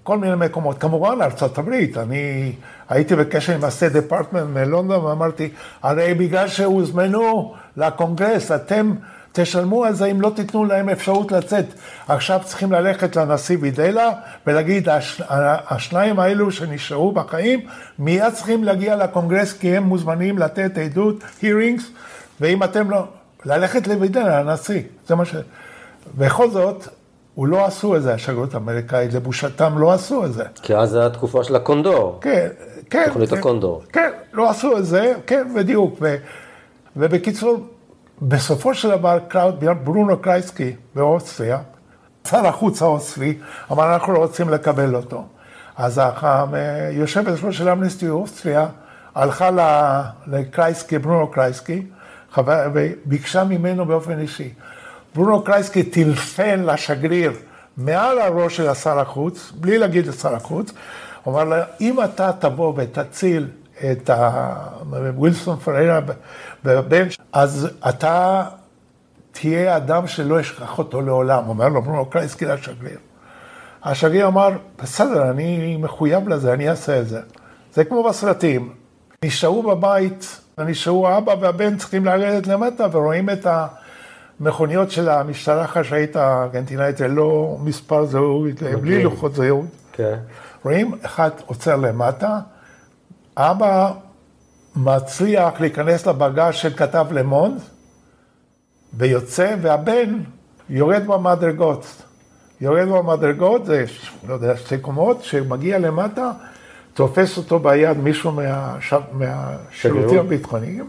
כל מיני מקומות. כמובן, ארצות הברית. אני הייתי בקשר עם הסטייט דפרטמנט מלונדון, ואמרתי, הרי בגלל שהוזמנו לקונגרס, אתם תשלמו על זה אם לא תיתנו להם אפשרות לצאת. עכשיו צריכים ללכת לנשיא וידלה ולהגיד, הש, השניים האלו שנשארו בחיים, מיד צריכים להגיע לקונגרס כי הם מוזמנים לתת עדות, hearings, ואם אתם לא... ללכת לוידלה, לנשיא. זה מה ש... בכל זאת, הוא לא עשו את זה, השגרירות האמריקאית, לבושתם לא עשו את זה. כי אז זו התקופה של הקונדור. כן, כן. תוכנית הקונדור. כן, לא עשו את זה, כן, בדיוק. ו, ובקיצור, בסופו של דבר, ברונו קרייסקי באוסטריה, שר החוץ האוסטרי, אמר, אנחנו לא רוצים לקבל אותו. אז יושבת ראש של אמנסטי אוסטריה הלכה לקרייסקי, ברונו קרייסקי, וביקשה ממנו באופן אישי. ברונו קרייסקי טילפן לשגריר מעל הראש של שר החוץ, בלי להגיד לשר החוץ, הוא אמר לה, אם אתה תבוא ותציל את ווילסון פריירה בבן, אז אתה תהיה אדם שלא ישכח אותו לעולם. אומר לו, ברונו קרייסקי לשגריר. השגריר אמר, בסדר, אני מחויב לזה, אני אעשה את זה. זה כמו בסרטים. נשארו בבית, נשארו האבא והבן צריכים לרדת למטה ורואים את המכוניות של המשטרה החשאית הארגנטינאית ללא מספר זהות, בלי לוחות זהות. כן. רואים, אחד עוצר למטה, אבא מצליח להיכנס לבגאז' של כתב לה מונד, ויוצא, והבן יורד במדרגות. יורד במדרגות, זה, לא יודע, שתי קומות, שמגיע למטה, תופס אותו ביד מישהו מהש... מהשירותים הביטחוניים,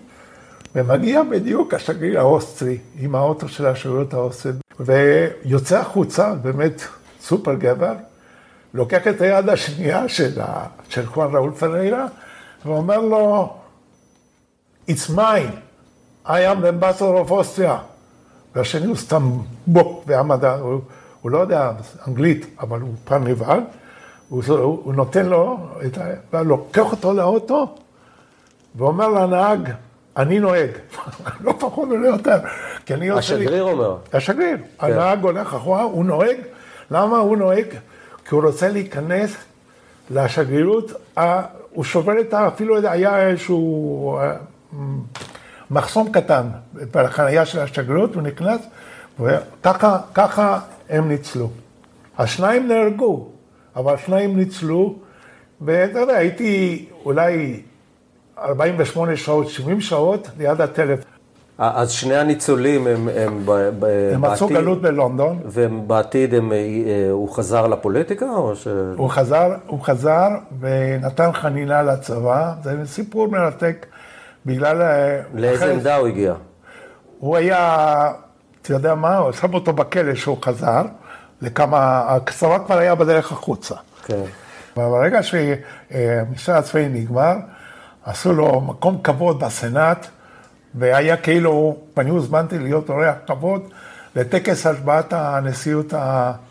ומגיע בדיוק השגריר האוסטרי, עם האוטו של השגרירות האוסטרית, ויוצא החוצה, באמת סופר גבר, לוקח את היד השנייה של, של חואן ראול פריירה, ואומר לו, It's mine, I am the ambassador of Austria. והשני הוא סתם בוק ועמד, הוא, הוא לא יודע אנגלית, אבל הוא פעם נבהל, הוא, הוא, הוא נותן לו, את ה... ולוקח אותו לאוטו, ואומר לנהג, אני נוהג, (laughs) לא פחות ולא יותר, כי אני עושה לי... השגריר אומר. השגריר, כן. הנהג הולך אחורה, הוא נוהג, למה הוא נוהג? כי הוא רוצה להיכנס לשגרירות, הוא שובר את ה... אפילו היה איזשהו אה, מחסום קטן בחנייה של השגרירות, הוא נכנס, וככה הם ניצלו. השניים נהרגו, אבל השניים ניצלו, ואתה יודע, הייתי אולי 48 שעות, 70 שעות ליד הטלפון. אז שני הניצולים הם, הם, הם, הם מצאו גלות בלונדון. ובעתיד הם, אה, הוא חזר לפוליטיקה או ש... הוא חזר, הוא חזר ונתן חנינה לצבא, זה סיפור מרתק בגלל... אה, לאיזה עמדה הוא הגיע? הוא היה, אתה יודע מה, הוא שם אותו בכלא שהוא חזר, לכמה, הצבא כבר היה בדרך החוצה. כן. אבל ברגע שהמשטר הצבאי נגמר, עשו לו מקום כבוד בסנאט. והיה כאילו, ואני הוזמנתי להיות אורח כבוד לטקס השבעת הנשיאות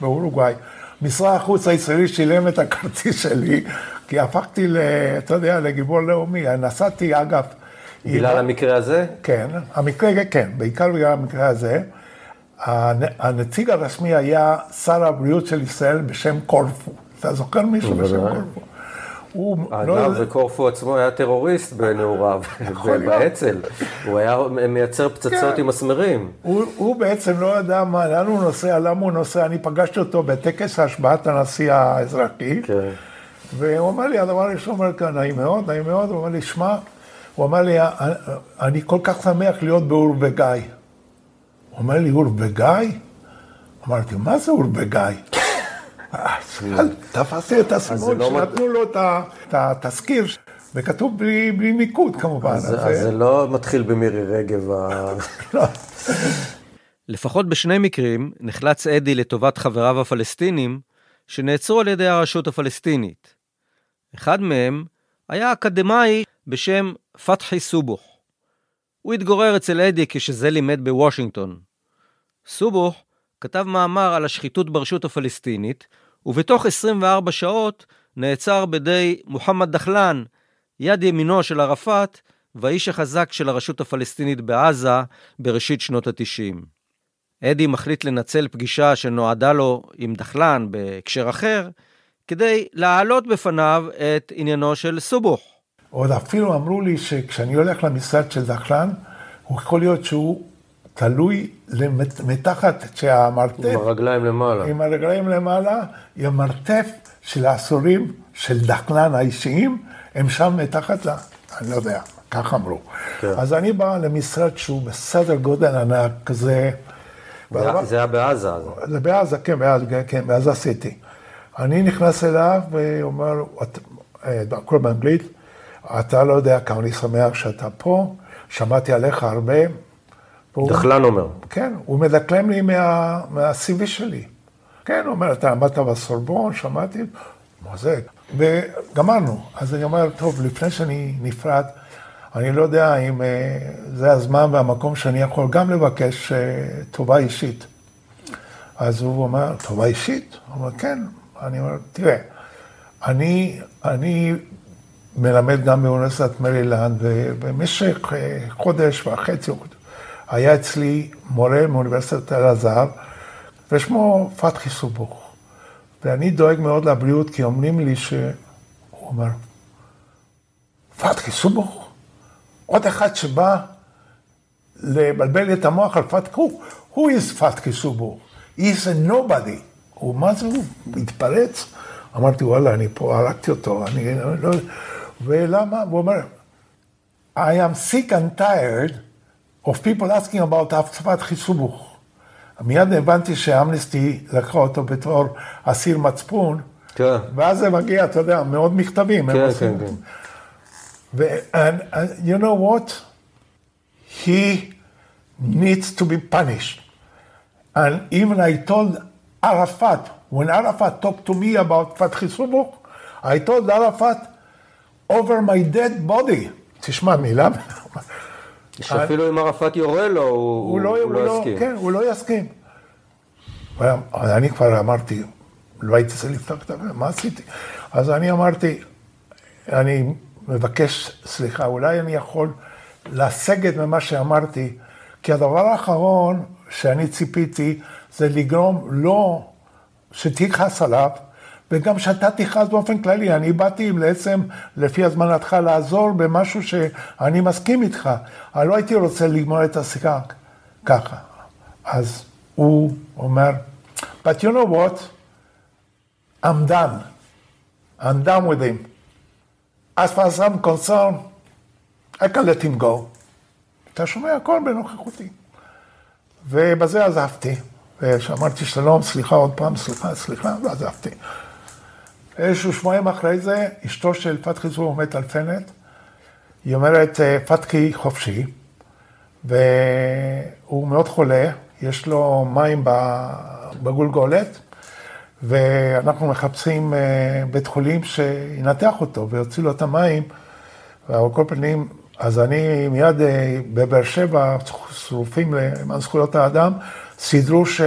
באורוגוואי. משרד החוץ הישראלי שילם את הכרטיס שלי, כי הפכתי, ל, אתה יודע, לגיבור לאומי. נסעתי, אגב... בגלל עם... המקרה הזה? כן, המקרה, כן, בעיקר בגלל המקרה הזה. הנציג הרשמי היה שר הבריאות של ישראל בשם קורפו. אתה זוכר מישהו בשם קורפו? הוא... אגב, וקורפו עצמו היה טרוריסט בנעוריו, (laughs) באצ"ל. הוא היה מייצר פצצות כן. עם מסמרים. הוא בעצם לא ידע לאן הוא נוסע, למה הוא נוסע. אני פגשתי אותו בטקס השבעת הנשיא האזרחי, כן. והוא אמר לי, הדבר הראשון, הוא אומר כאן, נעים מאוד, נעים מאוד, הוא אמר לי, שמע, הוא אמר לי, אני כל כך שמח להיות באורבגאי. הוא אומר לי, אורבגאי? אמרתי, מה זה אורבגאי? תפסתי את הסימון לא שנתנו לו את התזכיר, וכתוב בלי ניקוד כמובן. אז זה לא מתחיל במירי רגב. (laughs) לא. לפחות בשני מקרים נחלץ אדי לטובת חבריו הפלסטינים, שנעצרו על ידי הרשות הפלסטינית. אחד מהם היה אקדמאי בשם פתחי סובוך. הוא התגורר אצל אדי כשזה לימד בוושינגטון. סובוך כתב מאמר על השחיתות ברשות הפלסטינית, ובתוך 24 שעות נעצר בידי מוחמד דחלן, יד ימינו של ערפאת, והאיש החזק של הרשות הפלסטינית בעזה בראשית שנות ה-90. אדי מחליט לנצל פגישה שנועדה לו עם דחלן בהקשר אחר, כדי להעלות בפניו את עניינו של סובוך. עוד אפילו אמרו לי שכשאני הולך למשרד של דחלן, הוא יכול להיות שהוא תלוי מתחת שהמרתף... עם הרגליים למעלה. עם הרגליים למעלה, עם המרתף של העשורים של דחלן האישיים, הם שם מתחת ל... אני לא יודע, כך אמרו. כן. אז אני בא למשרד שהוא בסדר גודל ענק כזה. זה היה בעזה. זה בעזה, כן, בעזה, כן, בעזה עשיתי. אני נכנס אליו ואומר, אה, הכל באנגלית, אתה לא יודע כמה אני שמח שאתה פה, שמעתי עליך הרבה. דחלן אומר. כן, הוא מדקלם לי מה, מה-CV שלי. כן, הוא אומר, אתה עמדת בסורבון, שמעתי, מה זה? וגמרנו. אז אני אומר, טוב, לפני שאני נפרד, אני לא יודע אם אה, זה הזמן והמקום שאני יכול גם לבקש אה, טובה אישית. אז הוא אומר, טובה אישית? הוא אומר, כן. אני אומר, תראה, אני, אני מלמד גם באוניברסיטת מרילנד, ובמשך אה, חודש וחצי היה אצלי מורה מאוניברסיטת אלעזר, ושמו פתחי סובוך. ואני דואג מאוד לבריאות, כי אומרים לי ש... הוא אומר, פתחי סובוך? עוד אחד שבא לבלבל את המוח על פתחי, who is פתחי סובוך? He is a nobody. הוא, מה זה, הוא התפרץ? אמרתי, וואלה, אני פה הרגתי אותו, אני לא... ולמה? הוא אומר, I am sick and tired of people asking about הפצפת חיסובוך. מיד הבנתי שאמנסטי לקחה אותו בתור אסיר מצפון, כן. ואז זה מגיע, אתה יודע, מאוד מכתבים. כן, כן, כן. And, and you know what? He needs to be punished. And even I told Arafat, when Arafat talked to me about Fathi Subuk, I told Arafat, over my dead body. (laughs) תשמע, מילה... שאפילו אם ערפאת יורה לו, הוא לא, לא, לא יסכים. כן, הוא לא יסכים. אני כבר אמרתי, לא הייתי צריך לפתוח את הפה, מה עשיתי? אז אני אמרתי, אני מבקש סליחה, אולי אני יכול לסגת ממה שאמרתי, כי הדבר האחרון שאני ציפיתי זה לגרום לו שתכעס עליו, וגם שאתה תכעס באופן כללי. אני באתי בעצם, לפי הזמנתך, לעזור במשהו שאני מסכים איתך. אני לא הייתי רוצה לגמור את השיחה ככה. אז הוא אומר, but you know what? I'm done. I'm done with him. As far as I'm concerned, I can let him go. אתה שומע הכל בנוכחותי. ובזה עזבתי. ושאמרתי שלום, סליחה עוד פעם, סליחה, סליחה, ועזבתי. איזשהו שבועיים אחרי זה, אשתו של פתחי זו מטלפנת, היא אומרת, אה, פתחי חופשי, והוא מאוד חולה, יש לו מים בגולגולת, ואנחנו מחפשים אה, בית חולים שינתח אותו ויוציא לו את המים, ועל כל פנים, אז אני מיד אה, בבאר שבע, שרופים למען זכויות האדם, סידרו ש...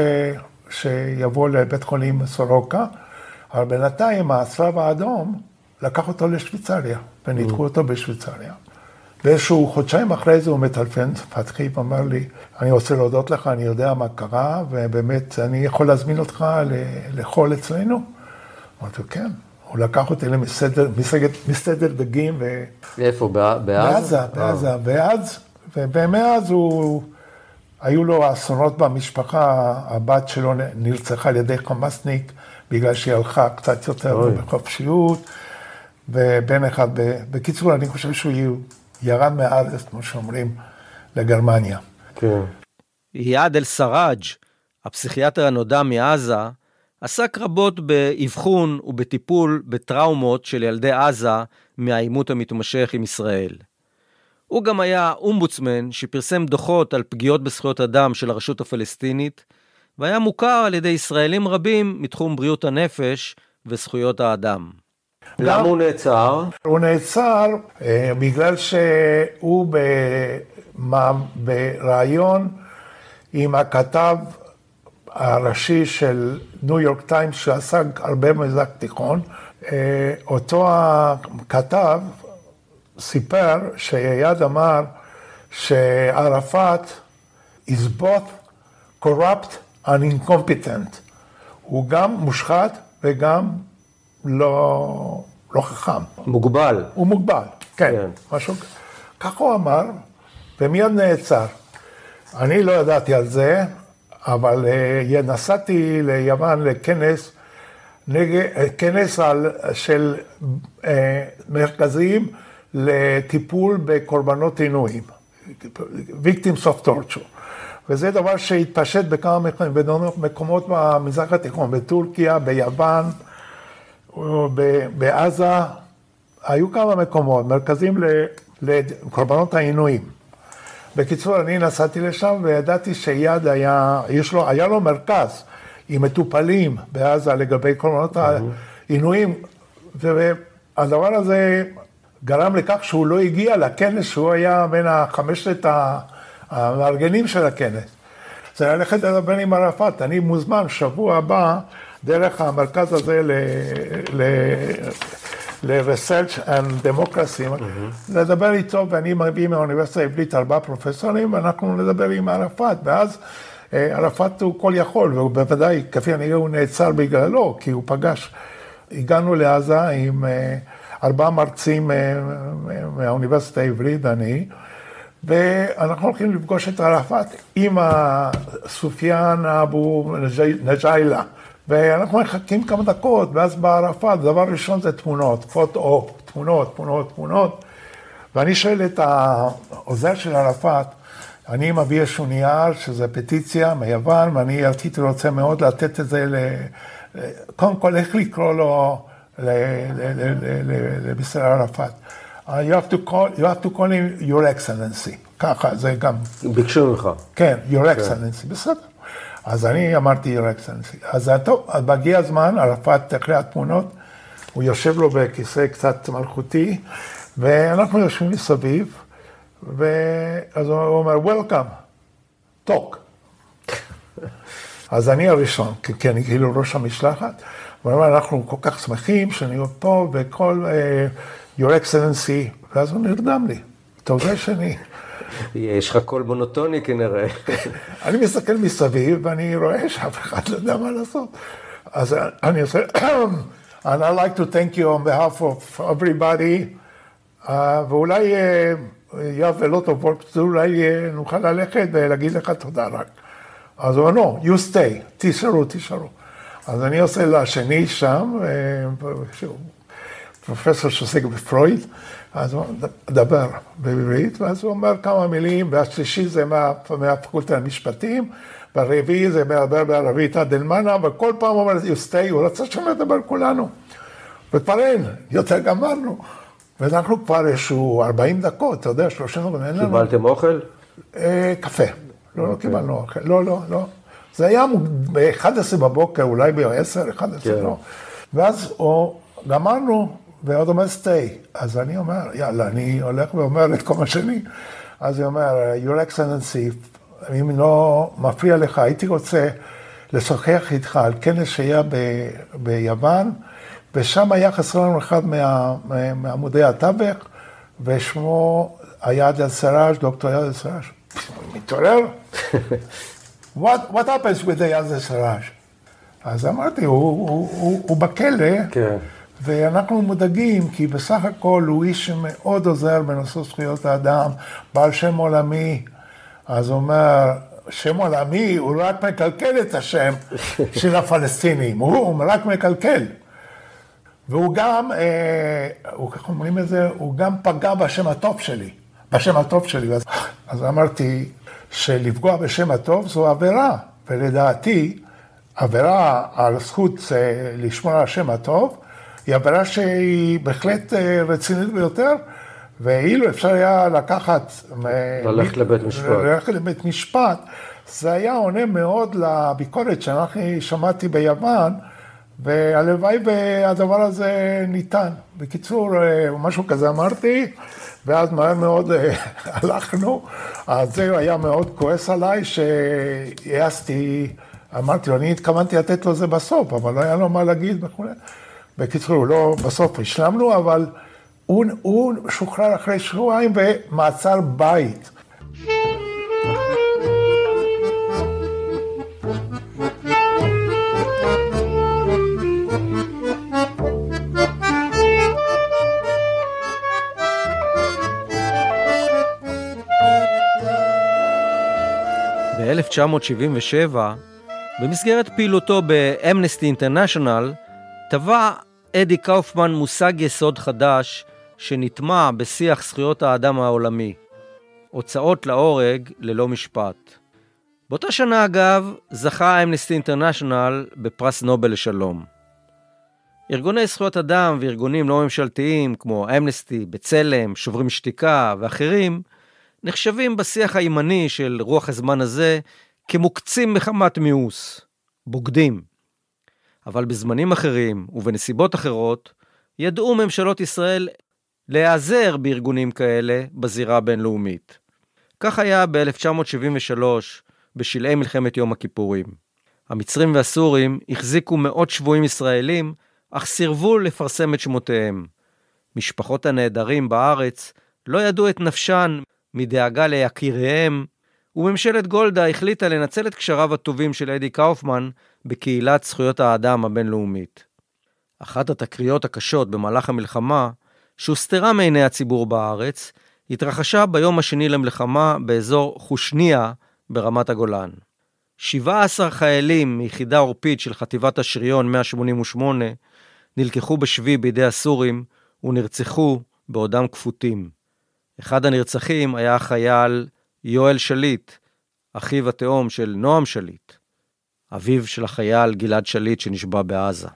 שיבוא לבית חולים סורוקה, אבל בינתיים הצלב האדום לקח אותו לשוויצריה, וניתחו mm. אותו בשוויצריה. ואיזשהו חודשיים אחרי זה הוא מטלפן, פתחי, ואמר לי, אני רוצה להודות לך, אני יודע מה קרה, ובאמת, אני יכול להזמין אותך לאכול אצלנו? אמרתי לו, כן. הוא לקח אותי למסעדת, מסעדת דגים. ו... איפה, בעזה? בעזה, בעזה. ואז, ומאז הוא... היו לו אסונות במשפחה, הבת שלו נרצחה על ידי חמאסניק בגלל שהיא הלכה קצת יותר אוי. בחופשיות, ובן אחד, בקיצור, אני חושב שהוא ירד מהארץ, כמו שאומרים, לגרמניה. כן. איאד אל-סראג', הפסיכיאטר הנודע מעזה, עסק רבות באבחון ובטיפול בטראומות של ילדי עזה מהעימות המתמשך עם ישראל. הוא גם היה אומבוצמן שפרסם דוחות על פגיעות בזכויות אדם של הרשות הפלסטינית, והיה מוכר על ידי ישראלים רבים מתחום בריאות הנפש וזכויות האדם. למה הוא נעצר? הוא נעצר אה, בגלל שהוא בריאיון עם הכתב הראשי של ניו יורק טיימס שעסק הרבה במזרח תיכון. אה, אותו הכתב סיפר שאייד אמר שערפאת is both corrupt and incompetent. הוא גם מושחת וגם לא, לא חכם. מוגבל. הוא מוגבל, כן, כן. משהו ככה הוא אמר, ומיד נעצר. אני לא ידעתי על זה, אבל uh, נסעתי ליוון לכנס, נגד, כנס על, של uh, מרכזים לטיפול בקורבנות עינויים, Victims of Torture. וזה דבר שהתפשט בכמה מקומות במזרח התיכון, בטורקיה, ביוון, בעזה, היו כמה מקומות, מרכזים לקורבנות העינויים. בקיצור, אני נסעתי לשם וידעתי שיד היה, יש לו, היה לו מרכז עם מטופלים בעזה לגבי קורבנות העינויים, והדבר הזה גרם לכך שהוא לא הגיע לכנס שהוא היה בין החמשת המארגנים של הכנס. זה ללכת לדבר עם ערפאת, אני מוזמן שבוע הבא דרך המרכז הזה ל-research and democracy, mm-hmm. לדבר איתו, ואני מביא מהאוניברסיטה העברית ארבעה פרופסורים, ואנחנו נדבר עם ערפאת, ואז אה, ערפאת הוא כל יכול, והוא בוודאי, כפי הנראה, הוא נעצר בגללו, כי הוא פגש. הגענו לעזה עם אה, ארבעה מרצים אה, מהאוניברסיטה העברית, ואני, ואנחנו הולכים לפגוש את ערפאת עם סופיאן אבו נג'יילה. ואנחנו מחכים כמה דקות, ואז ערפאת, דבר ראשון זה תמונות, פוטו, תמונות, תמונות, תמונות. ואני שואל את העוזר של ערפאת, אני מביא איזשהו נייר, שזה פטיציה מיוון, ואני הייתי רוצה מאוד לתת את זה ל... קודם כל, איך לקרוא לו למיסטר ערפאת? Uh, you have to call, you have to call him your excellency, ככה, זה גם... ביקשו ממך. כן, your כן. excellency, בסדר. אז אני אמרתי, your excellency. אז טוב, אז מגיע הזמן, ערפאת אחרי התמונות, הוא יושב לו בכיסא קצת מלכותי, ואנחנו יושבים מסביב, ואז הוא אומר, Welcome, talk. אז אני הראשון, כי אני כאילו ראש המשלחת, הוא אומר, אנחנו כל כך שמחים שאני פה, וכל uh, your excellency, ואז הוא נרדם לי. אתה יודע שאני... יש לך קול מונוטוני כנראה. (laughs) אני מסתכל מסביב ואני רואה שאף אחד לא יודע מה לעשות. אז אני עושה, (clears throat) and I'd like to thank you on behalf of everybody, uh, ואולי work to do, אולי uh, נוכל ללכת ולהגיד לך תודה רק. אז הוא אומר, no, you stay, תישארו, תישארו. אז אני עושה לשני שם, פרופסור שעוסק בפרויד, אז הוא מדבר בעברית, ואז הוא אומר כמה מילים, והשלישי זה מה, מהפקולטה למשפטים, והרביעי זה מדבר בערבית עד אלמנה, וכל פעם הוא אומר, you stay, הוא רצה שם לדבר כולנו. וכבר אין, יותר גמרנו. ואנחנו כבר איזשהו 40 דקות, אתה יודע, 30 דקות, אין לנו. קיבלתם אוכל? אה, קפה. לא, לא אוקיי. קיבלנו אוכל. לא, לא, לא. זה היה ב-11 בבוקר, אולי ב-10, 11, כן. לא. ואז גמרנו, ועוד אומר סטי. אז אני אומר, יאללה, אני הולך ואומר את כל מה שאני. אז היא אומר, your excellency, אם לא מפריע לך, הייתי רוצה לשוחח איתך על כנס שהיה ב- ביוון, ושם היה חסר לנו אחד מה, מעמודי התווך, ושמו היה יד אל-סראז', דוקטור יד אל-סראז'. מתעורר? (laughs) what, what happens with the יד אל-סראז'? אז אמרתי, הוא, הוא, הוא, הוא בכלא. כן. ואנחנו מודאגים, כי בסך הכל הוא איש שמאוד עוזר בנושא זכויות האדם, בעל שם עולמי. אז הוא אומר, שם עולמי, הוא רק מקלקל את השם (laughs) של הפלסטינים, הוא, הוא רק מקלקל. והוא גם, אה, איך אומרים את זה, הוא גם פגע בשם הטוב שלי, בשם הטוב שלי. אז, אז אמרתי שלפגוע בשם הטוב זו עבירה, ולדעתי, עבירה על זכות אה, לשמור על השם הטוב, היא עבירה שהיא בהחלט אה, רצינית ביותר, ואילו אפשר היה לקחת... ללכת לבית משפט. ללכת לבית משפט, זה היה עונה מאוד לביקורת שאני שמעתי ביוון, והלוואי והדבר הזה ניתן. בקיצור, אה, משהו כזה אמרתי, ואז מהר מאוד אה, (laughs) הלכנו. אז זה היה מאוד כועס עליי, שהעזתי, אמרתי לו, אני התכוונתי לתת לו זה בסוף, אבל לא היה לו מה להגיד וכולי. בקיצור, לא, בסוף השלמנו, אבל הוא, הוא שוחרר אחרי שבועיים במעצר בית. ב-1977, במסגרת פעילותו באמנסטי אינטרנשיונל, טבע אדי קאופמן מושג יסוד חדש שנטמע בשיח זכויות האדם העולמי, הוצאות להורג ללא משפט. באותה שנה, אגב, זכה אמנסטי אינטרנשיונל בפרס נובל לשלום. ארגוני זכויות אדם וארגונים לא ממשלתיים כמו אמנסטי, בצלם, שוברים שתיקה ואחרים, נחשבים בשיח הימני של רוח הזמן הזה כמוקצים מחמת מיאוס, בוגדים. אבל בזמנים אחרים ובנסיבות אחרות, ידעו ממשלות ישראל להיעזר בארגונים כאלה בזירה הבינלאומית. כך היה ב-1973, בשלהי מלחמת יום הכיפורים. המצרים והסורים החזיקו מאות שבויים ישראלים, אך סירבו לפרסם את שמותיהם. משפחות הנעדרים בארץ לא ידעו את נפשן מדאגה ליקיריהם, וממשלת גולדה החליטה לנצל את קשריו הטובים של אדי קאופמן בקהילת זכויות האדם הבינלאומית. אחת התקריות הקשות במהלך המלחמה, שהוסתרה מעיני הציבור בארץ, התרחשה ביום השני למלחמה באזור חושניה ברמת הגולן. 17 חיילים מיחידה עורפית של חטיבת השריון 188 נלקחו בשבי בידי הסורים ונרצחו בעודם כפותים. אחד הנרצחים היה החייל יואל שליט, אחיו התאום של נועם שליט, אביו של החייל גלעד שליט שנשבע בעזה.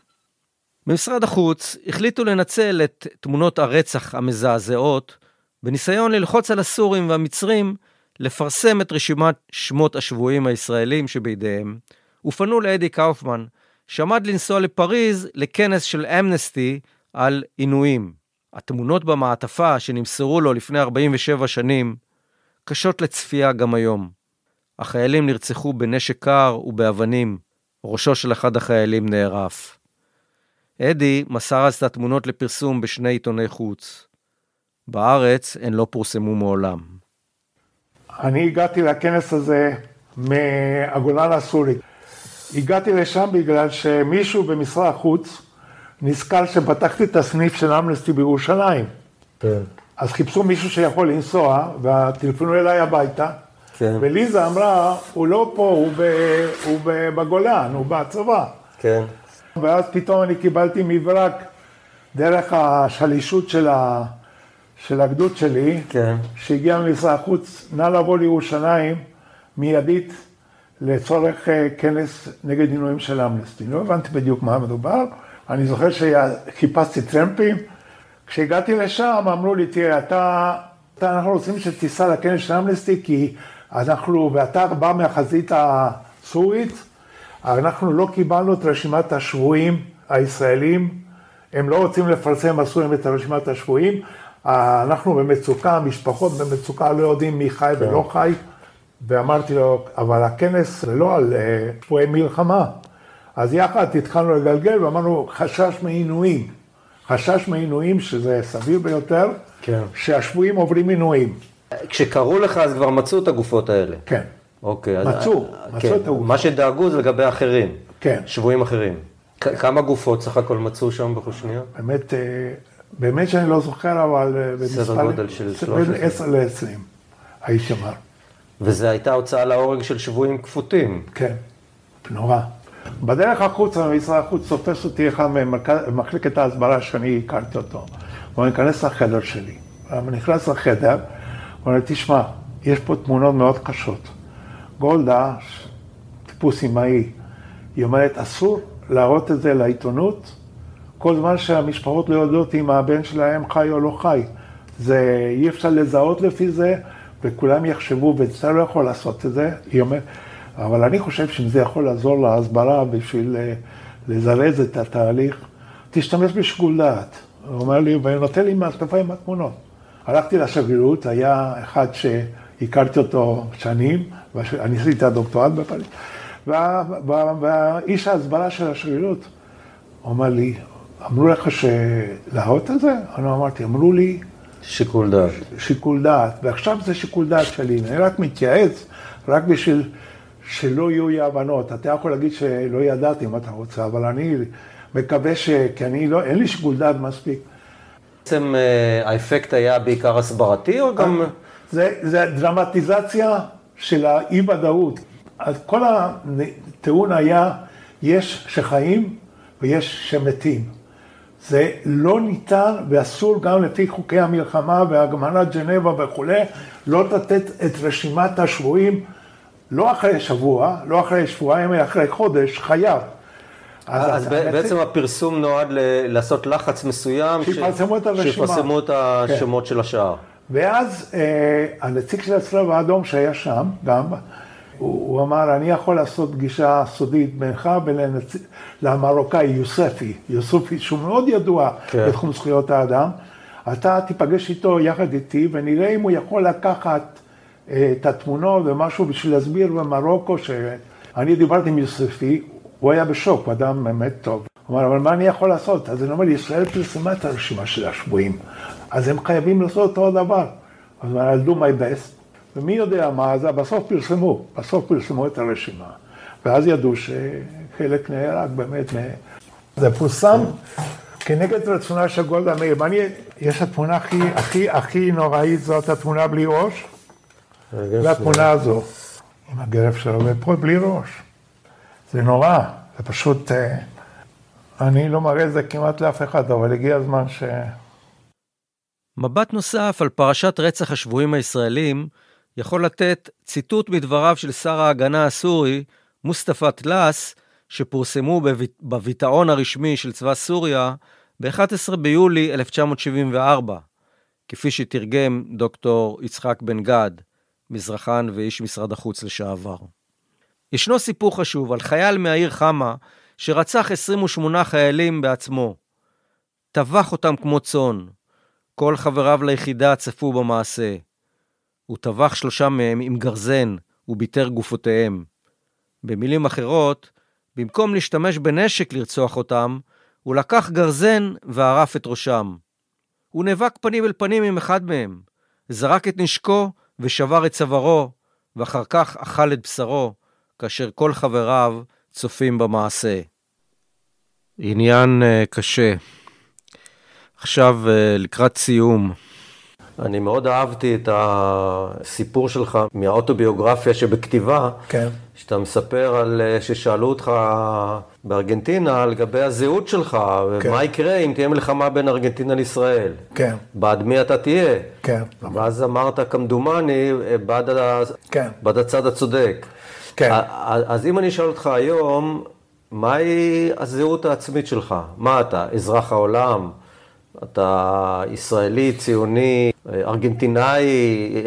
במשרד החוץ החליטו לנצל את תמונות הרצח המזעזעות בניסיון ללחוץ על הסורים והמצרים לפרסם את רשימת שמות השבויים הישראלים שבידיהם, ופנו לאדי קאופמן, שעמד לנסוע לפריז לכנס של אמנסטי על עינויים. התמונות במעטפה שנמסרו לו לפני 47 שנים קשות לצפייה גם היום. החיילים נרצחו בנשק קר ובאבנים, ראשו של אחד החיילים נערף. אדי מסר אז את התמונות לפרסום בשני עיתוני חוץ. בארץ הן לא פורסמו מעולם. אני הגעתי לכנס הזה מהגולן הסורי. הגעתי לשם בגלל שמישהו במשרד החוץ נזכר שפתחתי את הסניף של אמנסטי בירושלים. כן. אז חיפשו מישהו שיכול לנסוע, וטלפנו אליי הביתה. כן. וליזה אמרה, הוא לא פה, הוא, ב, הוא ב, בגולן, הוא בצבא. כן. ואז פתאום אני קיבלתי מברק דרך השלישות של, ה, של הגדוד שלי, כן. שהגיע ממשרד החוץ, נא לבוא לירושלים מיידית לצורך אה, כנס נגד עינויים של אמנסטי. לא הבנתי בדיוק מה מדובר. אני זוכר שחיפשתי טרמפים, כשהגעתי לשם אמרו לי, תראה, אתה, אתה אנחנו רוצים שתיסע לכנס של אמנסטי, כי אנחנו, ואתה בא מהחזית הסורית, אנחנו לא קיבלנו את רשימת השבויים הישראלים, הם לא רוצים לפרסם הסורים את רשימת השבויים, אנחנו במצוקה, המשפחות במצוקה, לא יודעים מי חי כן. ולא חי, ואמרתי לו, אבל הכנס לא על אה, שבויי מלחמה. אז יחד התחלנו לגלגל ואמרנו, חשש מעינויים. חשש מעינויים, שזה סביר ביותר, כן. שהשבויים עוברים עינויים. כשקראו לך, אז כבר מצאו את הגופות האלה. כן. אוקיי. מצאו, אז, מצאו כן. את הגופות. מה שדאגו זה לגבי אחרים. כן. שבויים אחרים. כמה גופות סך הכל מצאו שם בחושניה? באמת, אה, באמת שאני לא זוכר, אבל... אה, סדר גודל של 13. בין 10 ל-20, הייתי אומר. וזו הייתה הוצאה להורג של שבויים כפותים. כן, נורא. בדרך החוצה, ממשרד החוץ, תופס אותי אחד ממחלקת ההסברה שאני הכרתי אותו. הוא נכנס לחדר שלי. אני נכנס לחדר, הוא אומר, תשמע, יש פה תמונות מאוד קשות. גולדה, טיפוס אמאי, היא אומרת, אסור להראות את זה לעיתונות, כל זמן שהמשפחות לא יודעות אם הבן שלהם חי או לא חי. זה, אי אפשר לזהות לפי זה, וכולם יחשבו, ואתה לא יכול לעשות את זה. היא אומרת, אבל אני חושב שאם זה יכול לעזור להסברה בשביל אה, לזרז את התהליך, תשתמש בשיקול דעת. הוא אומר לי, ונותן לי מעטפה עם התמונות. הלכתי לשגרירות, היה אחד שהכרתי אותו שנים, ואני עשיתי את הדוקטורט בפריז, והאיש ההסברה של השגרירות אומר לי, אמרו לך שלהות את זה? אני אמרתי, אמרו לי... שיקול דעת. שיקול דעת, ועכשיו זה שיקול דעת שלי, אני רק מתייעץ, רק בשביל שלא יהיו אי הבנות. אתה יכול להגיד שלא ידעתי אם אתה רוצה, אבל אני מקווה ש... כי אני לא, אין לי שיקול דעת מספיק. בעצם אה, האפקט היה בעיקר הסברתי או גם... זה, זה דרמטיזציה של האי-ודאות. אז כל הטיעון היה, יש שחיים ויש שמתים. זה לא ניתן ואסור גם לפי חוקי המלחמה והגמנת ג'נבה וכולי, לא לתת את רשימת השבויים לא אחרי שבוע, לא אחרי שבועיים, אלא אחרי חודש, חייב. אז, אז בעצם הפרסום נועד לעשות לחץ מסוים, שיפרסמו את הרשימה. שיפרסמו את השמות כן. של השאר. ואז אה, הנציג של הצלב האדום שהיה שם, גם, הוא, הוא אמר, אני יכול לעשות פגישה סודית בינך ולמרוקאי יוספי, יוספי, שהוא מאוד ידוע כן. בתחום זכויות האדם. אתה תיפגש איתו יחד איתי ונראה אם הוא יכול לקחת אה, את התמונות ומשהו בשביל להסביר במרוקו שאני דיברתי עם יוספי, הוא היה בשוק, הוא אדם באמת טוב. הוא אמר, אבל מה אני יכול לעשות? אז אני אומר, ישראל פרסמה את הרשימה של השבויים, אז הם חייבים לעשות אותו דבר. אז הוא אומר, I'll do my best, ומי יודע מה, אז בסוף פרסמו, בסוף פרסמו את הרשימה. ואז ידעו שחלק נהרג באמת. זה פורסם כנגד רצונה של גולדה מאיר. יש התמונה הכי, הכי, הכי נוראית, זאת התמונה בלי ראש, והתמונה הזו, עם הגרף שלו, ופה בלי ראש. זה נורא, זה פשוט, אה, אני לא מראה את זה כמעט לאף אחד, אבל הגיע הזמן ש... מבט נוסף על פרשת רצח השבויים הישראלים יכול לתת ציטוט מדבריו של שר ההגנה הסורי, מוסטפא טלאס, שפורסמו בביטאון הרשמי של צבא סוריה ב-11 ביולי 1974, כפי שתרגם דוקטור יצחק בן גד, מזרחן ואיש משרד החוץ לשעבר. ישנו סיפור חשוב על חייל מהעיר חמה שרצח 28 חיילים בעצמו. טבח אותם כמו צאן. כל חבריו ליחידה צפו במעשה. הוא טבח שלושה מהם עם גרזן וביטר גופותיהם. במילים אחרות, במקום להשתמש בנשק לרצוח אותם, הוא לקח גרזן וערף את ראשם. הוא נאבק פנים אל פנים עם אחד מהם, זרק את נשקו ושבר את צווארו, ואחר כך אכל את בשרו, כאשר כל חבריו צופים במעשה. עניין uh, קשה. עכשיו, uh, לקראת סיום. אני מאוד אהבתי את הסיפור שלך מהאוטוביוגרפיה שבכתיבה, כן. שאתה מספר על אה, ששאלו אותך בארגנטינה לגבי הזהות שלך, כן. ומה יקרה אם תהיה מלחמה בין ארגנטינה לישראל. כן. בעד מי אתה תהיה. כן. ואז אמרת, כמדומני, בעד, כן. בעד הצד הצודק. כן. אז אם אני אשאל אותך היום, מהי הזהות העצמית שלך? מה אתה, אזרח העולם? אתה ישראלי, ציוני, ארגנטינאי, אה,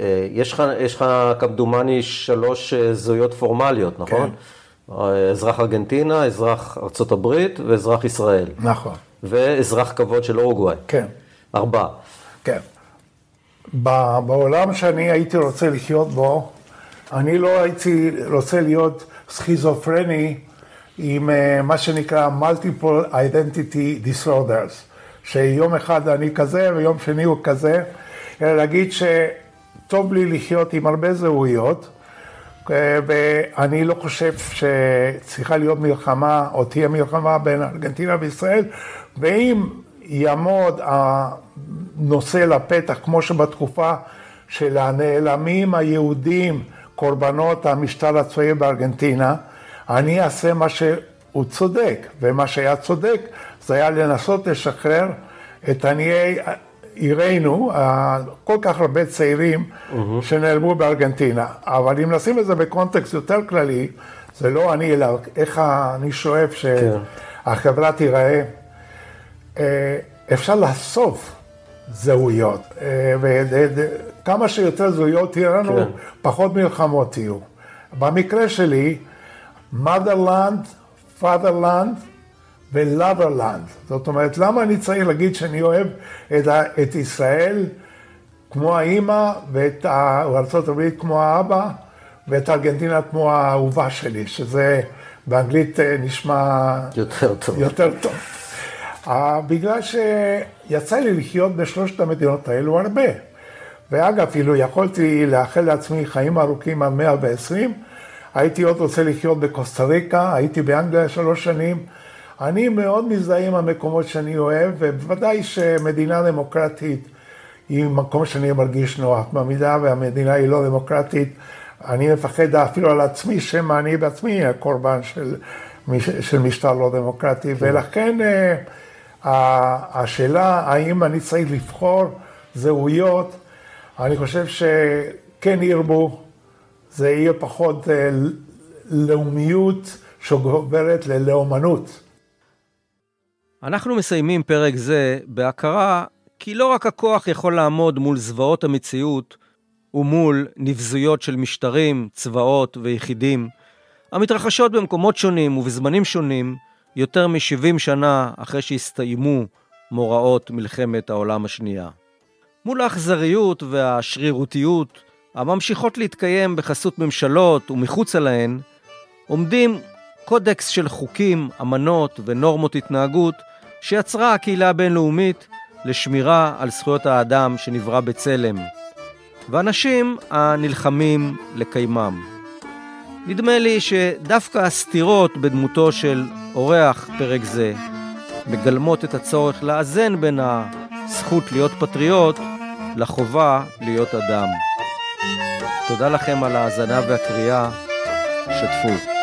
אה, יש לך, יש לך כמדומני שלוש אה, זהויות פורמליות, נכון? כן. אזרח ארגנטינה, אזרח ארצות הברית ואזרח ישראל. נכון. ואזרח כבוד של אורוגוואי. כן. ארבע. כן. בעולם שאני הייתי רוצה לחיות בו, אני לא הייתי רוצה להיות סכיזופרני עם מה שנקרא multiple identity disorders. שיום אחד אני כזה ויום שני הוא כזה, אלא להגיד שטוב לי לחיות עם הרבה זהויות, ואני לא חושב שצריכה להיות מלחמה או תהיה מלחמה בין ארגנטינה וישראל, ואם יעמוד הנושא לפתח, כמו שבתקופה של הנעלמים היהודים, קורבנות המשטר הצבאי בארגנטינה, אני אעשה מה שהוא צודק, ומה שהיה צודק זה היה לנסות לשחרר את עניי עירנו, כל כך הרבה צעירים mm-hmm. שנעלמו בארגנטינה. אבל אם נשים את זה בקונטקסט יותר כללי, זה לא אני, אלא איך אני שואף שהחברה כן. תיראה. אה, אפשר לאסוף זהויות, אה, וכמה שיותר זהויות תהיה לנו, כן. פחות מלחמות יהיו. במקרה שלי, motherland fatherland ו-loverland. זאת אומרת, למה אני צריך להגיד שאני אוהב את, ה- את ישראל כמו האימא ואת ארה"ב כמו האבא ואת ארגנטינה כמו האהובה שלי, שזה באנגלית אה, נשמע יותר טוב. יותר טוב. Uh, בגלל שיצא לי לחיות בשלושת המדינות האלו הרבה. ואגב, אילו יכולתי לאחל לעצמי חיים ארוכים עד 120, הייתי עוד רוצה לחיות בקוסטה ריקה, הייתי באנגליה שלוש שנים. אני מאוד מזדהה עם המקומות שאני אוהב, ובוודאי שמדינה דמוקרטית היא מקום שאני מרגיש נוח. במידה והמדינה היא לא דמוקרטית, אני מפחד אפילו על עצמי, שמא אני בעצמי אהיה קורבן של, של משטר לא דמוקרטי, כן. ולכן uh, השאלה האם אני צריך לבחור זהויות, אני חושב שכן ירבו, זה יהיה פחות uh, לאומיות שגוברת ללאומנות. אנחנו מסיימים פרק זה בהכרה כי לא רק הכוח יכול לעמוד מול זוועות המציאות ומול נבזויות של משטרים, צבאות ויחידים, המתרחשות במקומות שונים ובזמנים שונים יותר מ-70 שנה אחרי שהסתיימו מוראות מלחמת העולם השנייה. מול האכזריות והשרירותיות הממשיכות להתקיים בחסות ממשלות ומחוצה להן, עומדים קודקס של חוקים, אמנות ונורמות התנהגות שיצרה הקהילה הבינלאומית לשמירה על זכויות האדם שנברא בצלם, ואנשים הנלחמים לקיימם. נדמה לי שדווקא הסתירות בדמותו של אורח פרק זה מגלמות את הצורך לאזן בין הזכות להיות פטריוט לחובה להיות אדם. תודה לכם על ההאזנה והקריאה, שתפו.